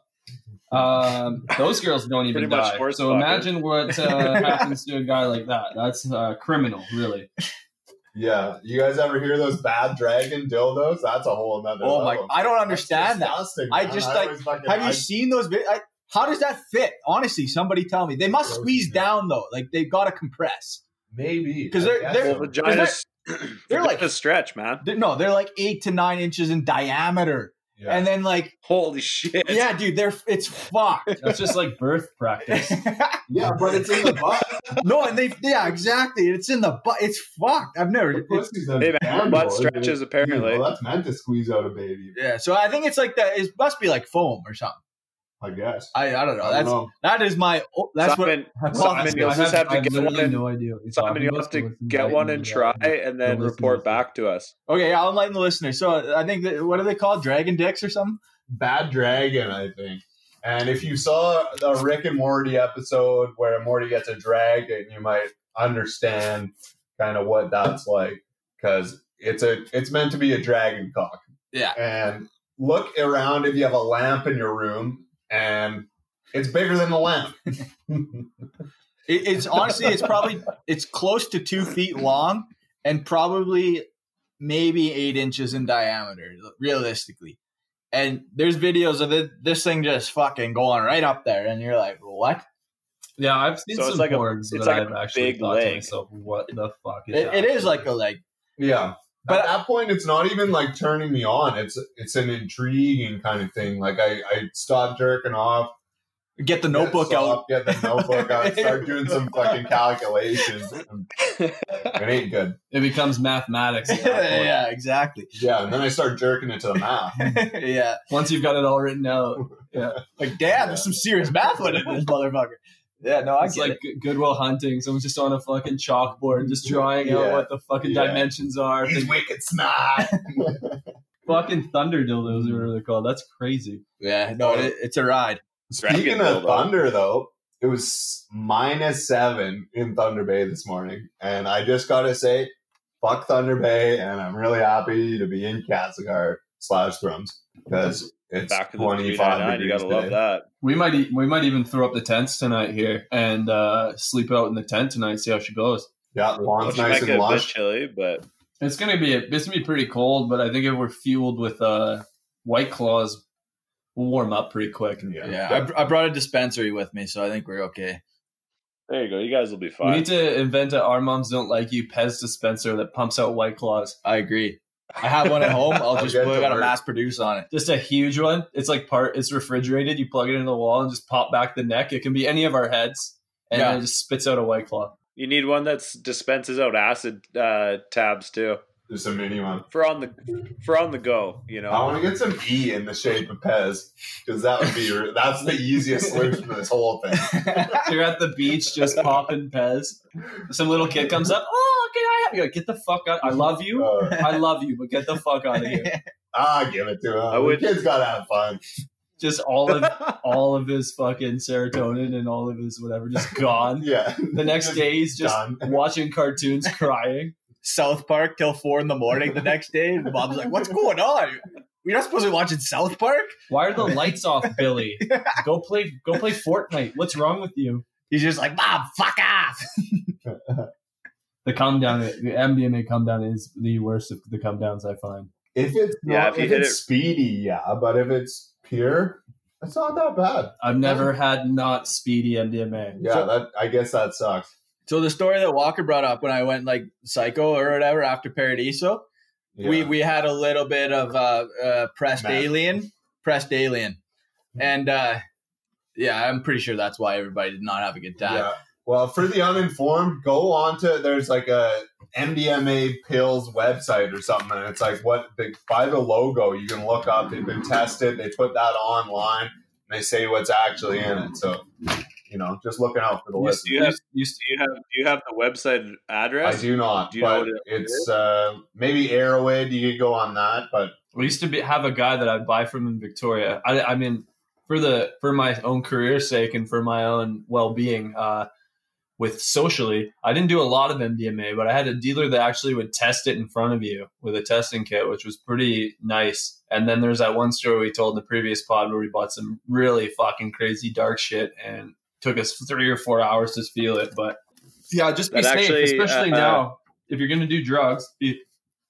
Um, those girls don't even Pretty much die. horse So fucking. imagine what uh, <laughs> happens to a guy like that. That's uh, criminal, really. Yeah, you guys ever hear those bad dragon dildos? That's a whole another. Oh my! I don't understand that. I man. just, like, fucking- Have you seen those? Vi- I, how does that fit? Honestly, somebody tell me. They must squeeze down though. Like they've got to compress. Maybe 'Cause because they're- they're- well, vaginas, <clears throat> they're like- a stretch, man. They're, no, they're like eight to nine inches in diameter, Yeah. and then like, Holy shit! yeah, dude, they're it's fucked. <laughs> That's just like birth practice. <laughs> yeah, but it's in the butt. no, and they, yeah, exactly. It's in the butt. It's fucked. I've never. The It's, pussy's a Hey, man, butt stretches apparently. Well, that's meant to squeeze out a baby, yeah, so I think it's like that. It must be like foam or something. I guess. I, I don't know. I That's don't know. that is my. oh, That's Simon, what. Simon, you'll I just have to I get literally one. no idea. what you're Simon, you'll have to so get one and try, I- and then the report back to us. Okay, I'll enlighten the listeners. So I think that what are they called? Dragon dicks or something? Bad Dragon, I think. And if you saw the Rick and Morty episode where Morty gets a dragon, you might understand kind of what that's like because it's a it's meant to be a dragon cock. Yeah. And look around if you have a lamp in your room and it's bigger than the lamp. <laughs> It, it's honestly, it's probably it's close to two feet long and probably maybe eight inches in diameter, realistically. And there's videos of it, this thing just fucking going right up there, and you're like, what? Yeah, I've seen So it's some like a- it's that like a I've actually big thought to myself, what the fuck is It, that? it is like a leg. Yeah. But- But at that point, it's not even like turning me on. It's it's an intriguing kind of thing. Like I I stop jerking off, Get the notebook get out. get the notebook out, <laughs> start doing some fucking calculations. It ain't good. It becomes mathematics. At that <laughs> point. yeah, exactly. Yeah, and then I start jerking it to the math. <laughs> yeah. Once you've got it all written out, Yeah. Like, damn, there's some serious math in this motherfucker. Yeah, no, I it's get like Good Will Hunting. Someone's just on a fucking chalkboard, just drawing out what the fucking Yeah. dimensions are. He's Think- wicked snot. <laughs> <laughs> fucking thunder dildos, or whatever they're called. That's crazy. Yeah, no, it, it's a ride. Speaking Dragon of dildo. thunder, though, it was minus seven in Thunder Bay this morning, and I just gotta say, fuck Thunder Bay, and I'm really happy to be in Castlegar slash Thrums because it's Back to the 25 399, you degrees gotta love that. We might e- we might even throw up the tents tonight here and uh, sleep out in the tent tonight. See how she goes. Yeah, lawn's Which nice and get a bit lush. chilly, but It's gonna be a, it's gonna be pretty cold, but I think if we're fueled with uh, white claws, we'll warm up pretty quick. Yeah. Yeah, I, I brought a dispensary with me, so I think we're okay. there you go. You guys will be fine. We need to invent a "Our Moms Don't Like You" Pez dispenser that pumps out white claws. I agree. I have one at home. I'll I'll <laughs> just put we to got to mass produce on it. Just a huge one. It's like part. It's refrigerated. You plug it in the wall and just pop back the neck. It can be any of our heads, and Yeah. then it just spits out a white claw. You need one that dispenses out acid uh, tabs too Just a mini one. for on the for on the go. You know, I want to get some E in the shape of Pez because that would be that's the easiest solution to this whole thing. <laughs> You're at the beach just popping Pez. Some little kid comes up. Oh, can I have you? Get the fuck out! I love you. Uh, I love you, but get the fuck out of here. <laughs> ah, give it to him. I would- the kid's gotta have fun. Just all of <laughs> all of his fucking serotonin and all of his whatever just gone. Yeah. The next day he's just Done. watching cartoons, crying. South Park till four in the morning the next day. And Bob's like, "What's going on? We're not supposed to be watching South Park." Why are the <laughs> lights off, Billy? Go play go play Fortnite. What's wrong with you? He's just like, "Bob, fuck off." <laughs> The come down, the MDMA come down is the worst of the come downs I find. If it's Yeah, not, if if, it's it- speedy, yeah, but if it's pure, it's not that bad. I've never had not speedy MDMA. Yeah, So- that I guess that sucks. So the story that Walker brought up when I went like psycho or whatever after Paradiso, Yeah. we we had a little bit of uh, uh pressed alien, pressed alien, and uh yeah, I'm pretty sure that's why everybody did not have a good time. Yeah. Well, for the uninformed, go on to there's like a MDMA pills website or something, and it's like what they, by the logo you can look up. They've been tested. They put that online. And they say what's actually in it. So, you know, just looking out for the list. you have do you have you have the website address? I do not, Do you know what it it's uh, maybe Arrowhead. You could go on that, but We used to be, have a guy that I'd buy from in Victoria. I, I mean, for the for my own career's sake and for my own well being, uh, with socially, I didn't do a lot of MDMA, but I had a dealer that actually would test it in front of you with a testing kit, which was pretty nice. And then there's that one story we told in the previous pod where we bought some really fucking crazy dark shit and took us three or four hours to feel it. But yeah, just be That safe, actually, especially uh, now. If you're gonna do drugs, be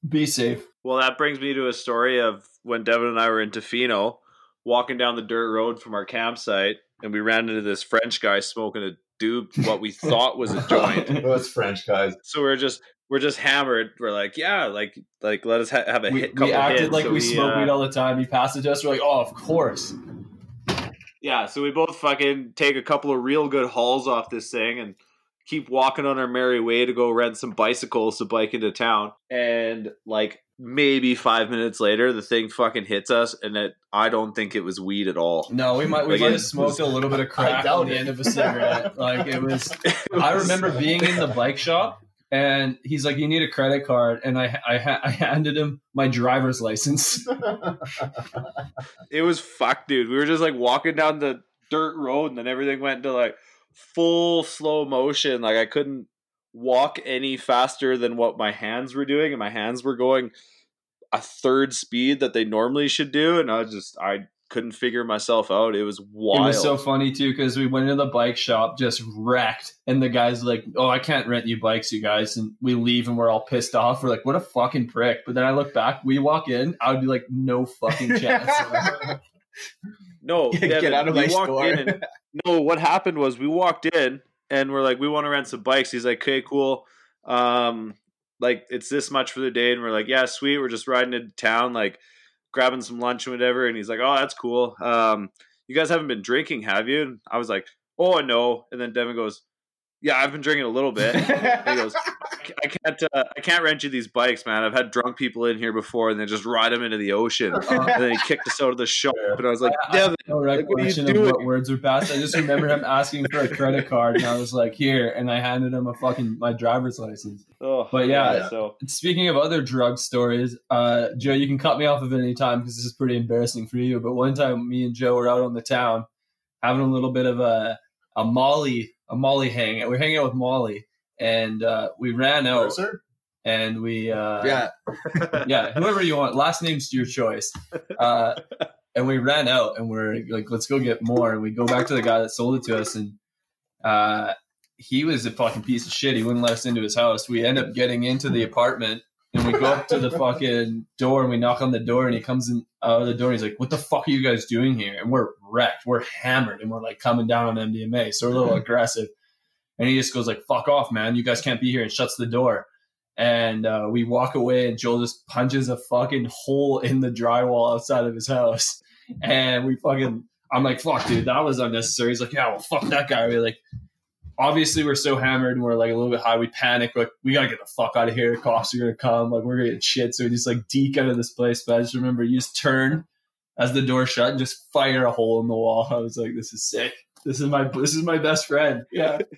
be safe. Well, that brings me to a story of when Devin and I were in Tofino, walking down the dirt road from our campsite, and we ran into this French guy smoking a doob, what we <laughs> thought was a joint. <laughs> those French guys. So we're just we're just hammered. We're like, yeah, like like let us ha- have a we, hit. Couple we acted like So we smoke uh, weed all the time. He passed it to us. We're like, oh, of course. Yeah, so we both fucking take a couple of real good hauls off this thing and keep walking on our merry way to go rent some bicycles to bike into town. And like maybe five minutes later, the thing fucking hits us, and it, I don't think it was weed at all. No, we might we Like, might have smoked a little bit of <laughs> crack doubt on the end of a cigarette. like it was. <laughs> I remember being in the bike shop. And he's like, "You need a credit card," and I, I, ha- I handed him my driver's license. <laughs> It was fucked, dude. We were just like walking down the dirt road, and then everything went into like full slow motion. Like I couldn't walk any faster than what my hands were doing, and my hands were going a third speed that they normally should do, and I was just I couldn't figure myself out. It was wild. It was so funny too because we went into the bike shop just wrecked, and the guy's like, "Oh, I can't rent you bikes, you guys." And we leave, and we're all pissed off. We're like, "What a fucking prick!" But then I look back, we walk in, I would be like, "No fucking chance." <laughs> no, <laughs> Get out of my store. in and- no, what happened was we walked in and we're like, we want to rent some bikes. He's like, okay, cool. Um, like it's this much for the day, and we're like, yeah, sweet. We're just riding into town, like grabbing some lunch and whatever. And he's like, oh, that's cool. Um, you guys haven't been drinking, have you? And I was like, oh, no. And then Devin goes, yeah, I've been drinking a little bit. <laughs> He goes, I can't, uh, I can't rent you these bikes, man. I've had drunk people in here before, and they just ride them into the ocean. <laughs> and then he kicked us out of the shop, and I was like, I- I no Like, what are you recollection of doing? what words were passed. I just remember him asking for a credit card, and I was like, "Here," and I handed him a fucking my driver's license. oh, But yeah, so Speaking of other drug stories, uh, Joe, you can cut me off at any time because this is pretty embarrassing for you. But one time, me and Joe were out on the town having a little bit of a a Molly a Molly hang. We're hanging out with Molly, and uh, we ran out, Mercer? and we uh, yeah. <laughs> yeah, whoever you want. Last name's your choice. Uh, and we ran out, and we're like, let's go get more. And we go back to the guy that sold it to us, and uh, he was a fucking piece of shit. He wouldn't let us into his house. We end up getting into the apartment, and we go up to the fucking door, and we knock on the door, and he comes in out of the door, and he's like, "What the fuck are you guys doing here?" And we're wrecked, we're hammered, and we're like coming down on MDMA, so we're a little <laughs> aggressive. And he just goes like, "Fuck off, man! You guys can't be here," and shuts the door. And uh, we walk away and joel just punches a fucking hole in the drywall outside of his house. <laughs> And we fucking i'm like fuck dude. That was unnecessary. He's like yeah well fuck that guy. We're like obviously we're so hammered and we're like a little bit high we panic like we gotta get the fuck out of here. The cops are gonna come. Like we're gonna get shit. So we just like deke out of this place. But i just remember you just turn as the door shut and just fire a hole in the wall. I was like this is sick. This is my this is my best friend. Yeah. <laughs>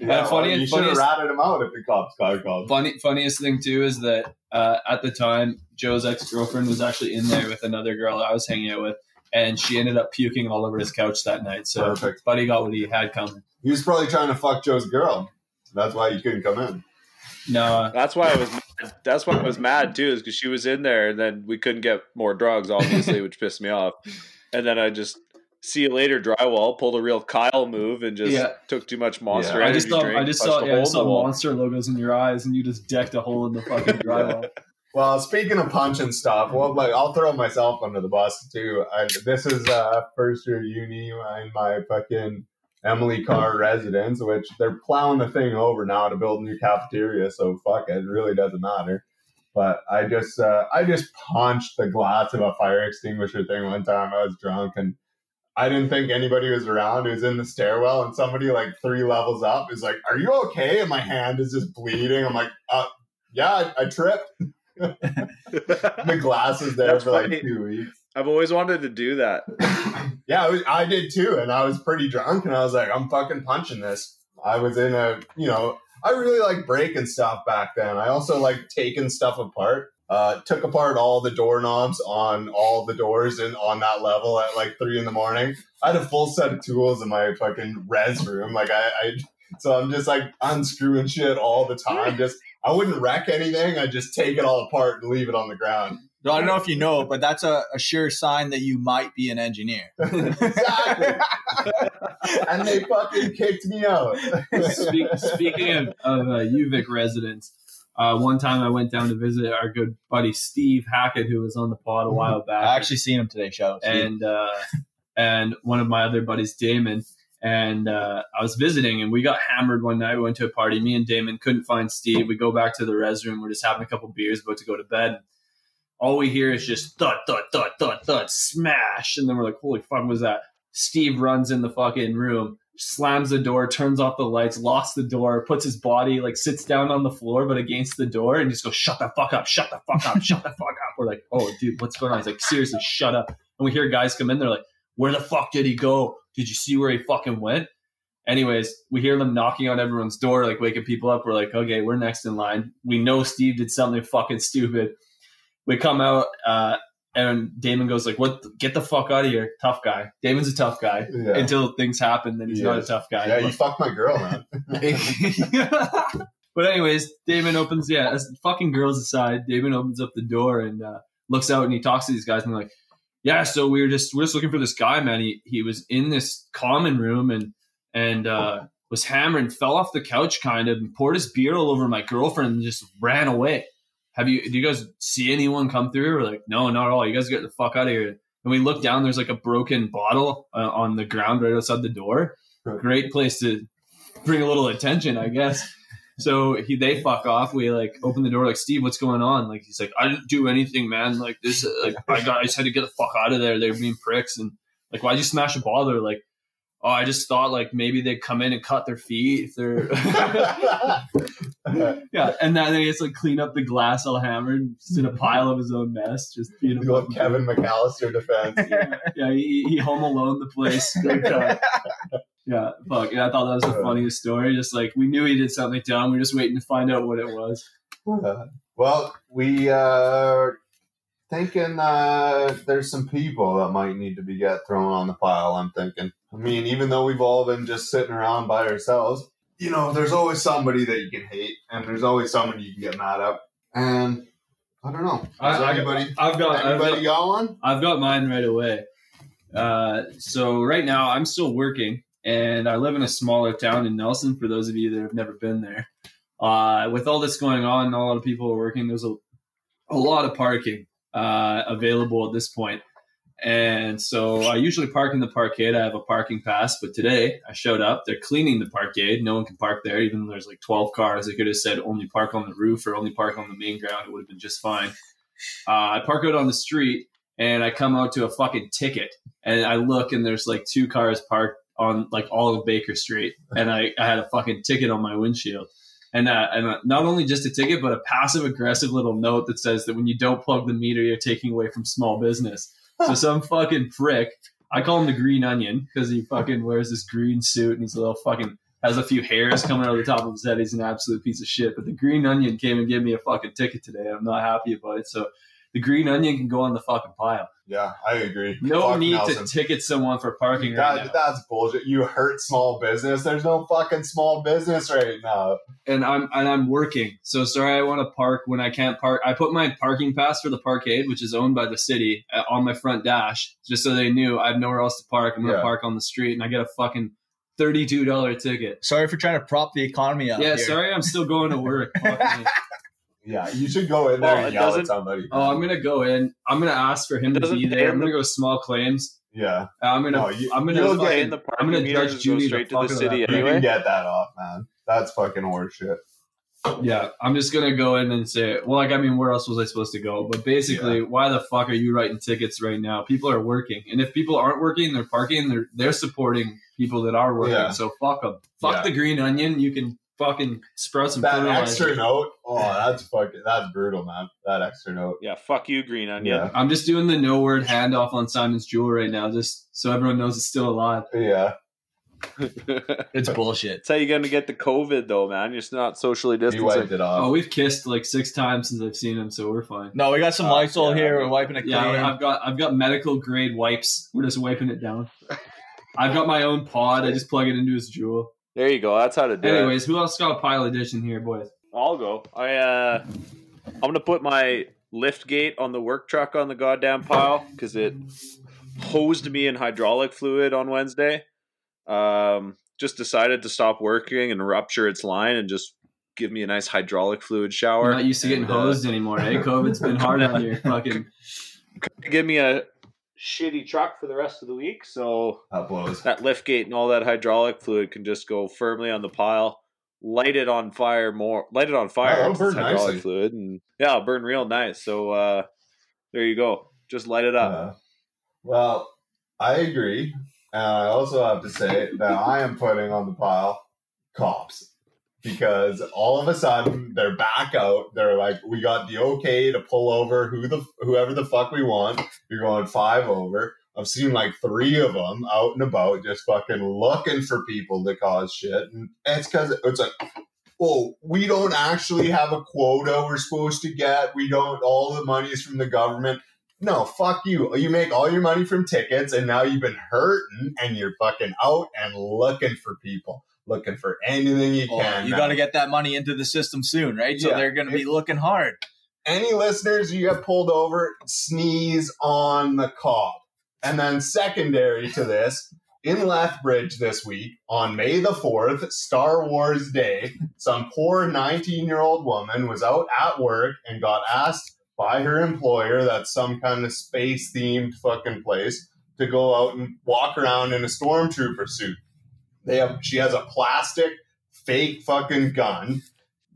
Yeah, funny- well, you should have funniest- ratted him out if the cops car called. funny funniest thing too is that uh, at the time Joe's ex girlfriend was actually in there with another girl I was hanging out with, and she ended up puking all over his couch that night. So Perfect. Buddy got what he had coming. He was probably trying to fuck Joe's girl. That's why you couldn't come in. No, uh, That's why I was. Mad. That's why I was mad too, is because she was in there, and then we couldn't get more drugs, obviously, <laughs> which pissed me off. And then I just see you later drywall pulled a real Kyle move and just Yeah. took too much Monster Yeah. I just saw drink. I just saw yeah, I saw monster logos in your eyes, and you just decked a hole in the fucking <laughs> drywall. Well, speaking of punch and stuff, well, like I'll throw myself under the bus too. I, this is uh, first year uni in my fucking Emily Carr residence, which they're plowing the thing over now to build a new cafeteria. So fuck it, it really doesn't matter. But I just uh, I just punched the glass of a fire extinguisher thing one time. I was drunk and I didn't think anybody was around. It was in the stairwell, and somebody like three levels up is like, "Are you okay?" And my hand is just bleeding. I'm like, "Uh, yeah, I, I tripped." <laughs> <laughs> the glass is there That's for like two weeks. I've always wanted to do that. <laughs> yeah, I, was, I did too, and I was pretty drunk, and I was like, I'm fucking punching this. I was in a, you know, I really like breaking stuff back then. I also like taking stuff apart. Uh, took apart all the doorknobs on all the doors and on that level at like three in the morning. I had a full set of tools in my fucking res room. Like I, I so I'm just like unscrewing shit all the time. Just I wouldn't wreck anything. I just take it all apart and leave it on the ground. I don't know if you know, but that's a, a sure sign that you might be an engineer. <laughs> exactly. and they fucking kicked me out. Speak, speaking of, of uh, UVic residents, uh, one time I went down to visit our good buddy Steve Hackett, who was on the pod a while back. I actually seen him today, shout out. to you. and uh, and one of my other buddies, Damon. And uh, I was visiting, and we got hammered one night. We went to a party. Me and Damon couldn't find Steve. We go back to the res room. We're just having a couple beers, about to go to bed. All we hear is just thud, thud, thud, thud, thud, smash. And then we're like, holy fuck, was that? Steve runs in the fucking room, slams the door, turns off the lights, locks the door, puts his body, like sits down on the floor, but against the door, and just goes, shut the fuck up, shut the fuck up, shut the <laughs> fuck up. We're like, oh, dude, what's going on? He's like, seriously, shut up. And we hear guys come in, they're like, where the fuck did he go? Did you see where he fucking went? Anyways, we hear them knocking on everyone's door, like waking people up. We're like, okay, we're next in line. We know Steve did something fucking stupid. We come out, uh, and Damon goes like, "What? Get the fuck out of here, tough guy." Damon's a tough guy Yeah. until things happen. Then he's He not a tough guy. Yeah, you fucked my girl, man. <laughs> but anyways, Damon opens. Yeah, as fucking girls aside, Damon opens up the door and uh, looks out and he talks to these guys and they're like, "Yeah, so we were just we're just looking for this guy, man. He he was in this common room and and uh, was hammering, fell off the couch, kind of, and poured his beer all over my girlfriend and just ran away. Have you? Do you guys see anyone come through? We're like, no, not at all. You guys get the fuck out of here. And we look down. There's like a broken bottle uh, on the ground right outside the door. Great place to bring a little attention, I guess. So he they fuck off. We like open the door, like Steve, what's going on? Like he's like, I didn't do anything, man. Like this, like I got, I just had to get the fuck out of there. They're being pricks, and like, why'd you smash a? They're like, oh, I just thought like maybe they'd come in and cut their feet if they're. <laughs> <laughs> yeah, and then he has to like clean up the glass all hammered, just in a pile of his own mess, just being a The Kevin McCallister defense. <laughs> yeah, yeah, he, he home alone the place. Yeah, fuck. Yeah, I thought that was the funniest story. Just like we knew he did something dumb. We are just waiting to find out what it was. well, we are thinking uh there's some people that might need to be get thrown on the pile, I'm thinking. I mean, even though we've all been just sitting around by ourselves, you know, there's always somebody that you can hate and there's always somebody you can get mad at. And I don't know. Is I- I- anybody I've got, I've anybody got, got one? I've got mine right away. Uh, so right now I'm still working, and I live in a smaller town in Nelson. For those of you that have never been there, uh, with all this going on, a lot of people are working. There's a a lot of parking uh, available at this point. And so I usually park in the parkade. I have a parking pass, but today I showed up. They're cleaning the parkade. No one can park there, even though there's like 12 cars. They could have said only park on the roof or only park on the main ground. It would have been just fine. Uh, I park out on the street and I come out to a fucking ticket. And I look and there's like two cars parked on like all of Baker Street. And I, I had a fucking ticket on my windshield. And, uh, and uh, not only just a ticket, but a passive aggressive little note that says that when you don't plug the meter, you're taking away from small business. So some fucking prick, I call him the green onion because he fucking wears this green suit and he's a little fucking has a few hairs coming out of the top of his head. He's an absolute piece of shit. But the green onion came and gave me a fucking ticket today. I'm not happy about it. So the green onion can go on the fucking pile. Yeah, I agree. No Fuck need Nelson. to ticket someone for parking right That, now. that's bullshit. You hurt small business. There's no fucking small business right now. and I'm and I'm working. So sorry, I want to park when I can't park. I put my parking pass for the parkade, which is owned by the city, uh, on my front dash, just so they knew I have nowhere else to park. I'm gonna Yeah. park on the street, and I get a fucking thirty-two dollar ticket. Sorry for trying to prop the economy up. yeah, here. sorry, I'm still going to work. <laughs> Fuck me. Yeah, you should go in there Well, and yell at somebody. Oh, I'm gonna go in. I'm gonna ask for him to be there. I'm gonna go small claims. yeah, I'm gonna. No, you- I'm gonna. you'll get in the park. I'm gonna judge and Judy go straight to fuck the city that. you anyway. can get that off, man. That's fucking horse shit. Yeah, I'm just gonna go in and say, well, like, I mean, where else was I supposed to go? But basically, why the fuck are you writing tickets right now? People are working, and if people aren't working, they're parking. They're they're supporting people that are working. Yeah. So fuck them. Fuck Yeah. the green onion. You can fucking sprout some That extra note, oh, that's fucking, that's brutal, man. That extra note. Yeah, fuck you, Green Onion. Yeah, I'm just doing the no word handoff on Simon's Juul right now, just so everyone knows it's still alive. yeah. <laughs> It's bullshit. That's how you're gonna get the COVID, though, man. You're just not socially He distancing. wiped it off. Oh, we've kissed like six times since I've seen him, so we're fine. No, we got some Oh, Lysol yeah. here. We're wiping it clean. Yeah, I've got I've got medical grade wipes. We're just wiping it down. <laughs> I've got my own pod. I just plug it into his Juul. There you go. That's how to do it. Anyways, who else got a pile edition here, boys? I'll go. I uh, I'm gonna put my lift gate on the work truck on the goddamn pile because it hosed me in hydraulic fluid on Wednesday. Um, just decided to stop working and rupture its line and just give me a nice hydraulic fluid shower. Not used to getting And, uh, hosed anymore, eh? COVID's been hard on <laughs> your fucking. give me a shitty truck for the rest of the week. So That blows. that lift gate and all that hydraulic fluid can just go firmly on the pile, light it on fire more, light it on fire. Oh, burn hydraulic nicely. fluid, and yeah, it'll burn real nice. So uh, there you go. Just light it up. Uh, well, I agree. And I also have to say that I am putting on the pile cops because all of a sudden they're back out. They're like, we got the okay to pull over who the whoever the fuck we want. You're going five over. I've seen like three of them out and about, just fucking looking for people to cause shit, and it's because it's like. well, we don't actually have a quota we're supposed to get. We don't. All the money is from the government No, fuck you. You make all your money from tickets, and now you've been hurting, and you're fucking out and looking for people, looking for anything you Oh, can. you got to get that money into the system soon, right? So Yeah. they're going to be looking hard. any listeners you get pulled over, sneeze on the cop. And then secondary to this, in Lethbridge this week, on May the 4th, Star Wars Day, some poor 19 year old woman was out at work and got asked by her employer, that's some kind of space themed fucking place, to go out and walk around in a stormtrooper suit. They have she has a plastic fake fucking gun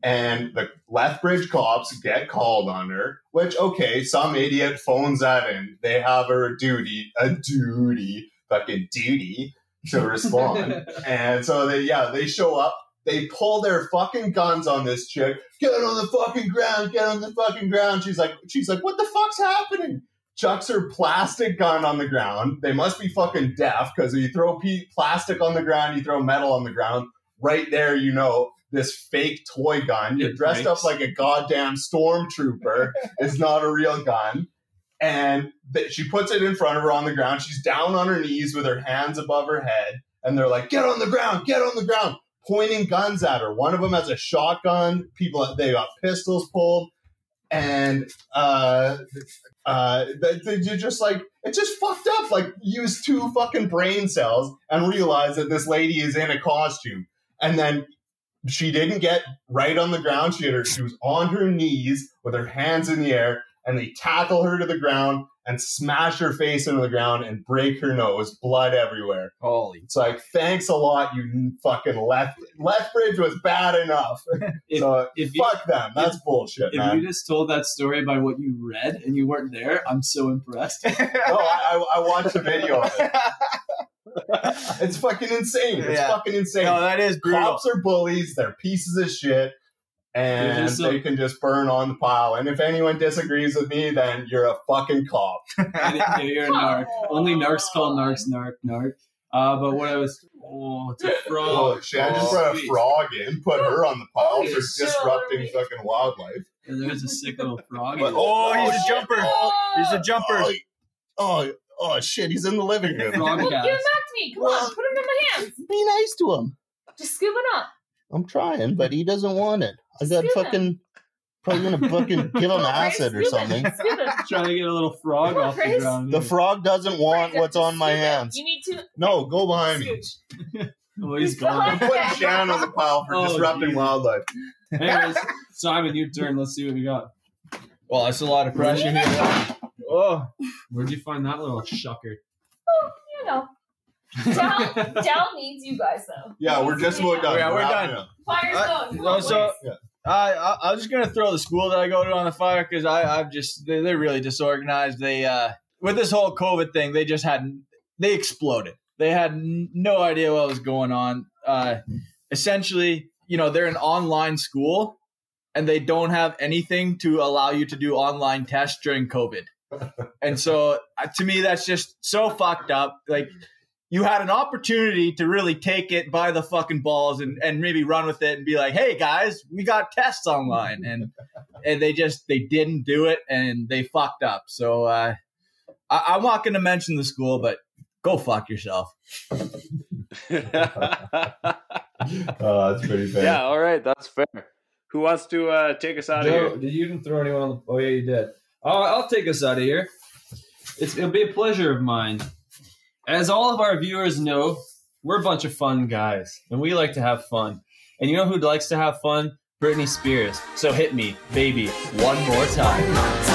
and the Lethbridge cops get called on her, which okay, some idiot phones that in. They have a duty, a duty, fucking duty to respond. <laughs> and so they yeah, they show up, they pull their fucking guns on this chick. Get on the fucking ground, get on the fucking ground. She's like, she's like, what the fuck's happening? Chucks her plastic gun on the ground. They must be fucking deaf because you throw plastic on the ground, you throw metal on the ground. Right there, you know this fake toy gun. You're It dressed breaks. up like a goddamn stormtrooper. <laughs> it's not a real gun. And th- she puts it in front of her on the ground. She's down on her knees with her hands above her head. And they're like, get on the ground, get on the ground, pointing guns at her. One of them has a shotgun. People, they got pistols pulled. And uh, uh, you're just like, it's just fucked up. Like, use two fucking brain cells and realize that this lady is in a costume. And then she didn't get right on the ground. She had her, she was on her knees with her hands in the air, and they tackle her to the ground and smash her face into the ground and break her nose, blood everywhere. Holy. It's like, thanks a lot, you fucking left. Lethbridge was bad enough. <laughs> If- so if you- fuck them. That's bullshit, If man. you just told that story by what you read and you weren't there, I'm so impressed. <laughs> no, I, I, I watched a video of it. <laughs> It's fucking insane. It's Yeah. fucking insane. no, that is brutal. Cops are bullies. They're pieces of shit. And There's some- they can just burn on the pile. And if anyone disagrees with me, then you're a fucking cop. <laughs> You're a narc. Only narcs call narcs narc narc. Uh, but what I was, oh, it's a <laughs> frog. Oh, shit, I just Oh, brought a frog in, put her on the pile Oh, for so disrupting early. fucking wildlife. And there's a sick little frog. But- Oh, he's a shit. jumper. He's a jumper. Oh, oh, oh, shit, he's in the living room. Frog Well, give him back to me. Come on, put him in my hands. Be nice to him. Just scoop it up. I'm trying, but he doesn't want it. I got fucking- probably gonna fucking <laughs> give Come on, Grace, scoop it. Scoop it. Trying to get a little frog Come on, off the ground. The frog doesn't want what's on my hands. You need to No, go behind me. oh, <laughs> he's He's gone. I'm putting Shannon on the pile for <laughs> Oh, disrupting Jesus. wildlife. Anyways, Simon, your turn. Let's see what we got. Well, that's a lot of pressure here. Oh, Where'd you find that little shucker? You know. Dal, Dal needs you guys though. Yeah, we're just about done. Yeah, we're wrapping done. up. Fire's Uh, going. Come so- boys. I, I I was just gonna throw the school that I go to on the fire because I I've just they, they're really disorganized. They uh with this whole COVID thing, they just had they exploded. They had no idea what was going on. Uh, essentially, you know, they're an online school and they don't have anything to allow you to do online tests during COVID. <laughs> and so uh, to me, that's just so fucked up. Like you had an opportunity to really take it by the fucking balls and, and maybe run with it and be like, hey guys, we got tests online. And <laughs> and they just they didn't do it and they fucked up. So uh I, I'm not gonna mention the school, but go fuck yourself. <laughs> Oh, that's pretty bad. yeah, all right, that's fair. Who wants to uh, take us out of here? did you even throw anyone on the? Oh yeah, you did. Oh, I'll take us out of here. It's, it'll be a pleasure of mine. As all of our viewers know, we're a bunch of fun guys, and we like to have fun. And you know who likes to have fun? Britney Spears. So hit me, baby, one more time.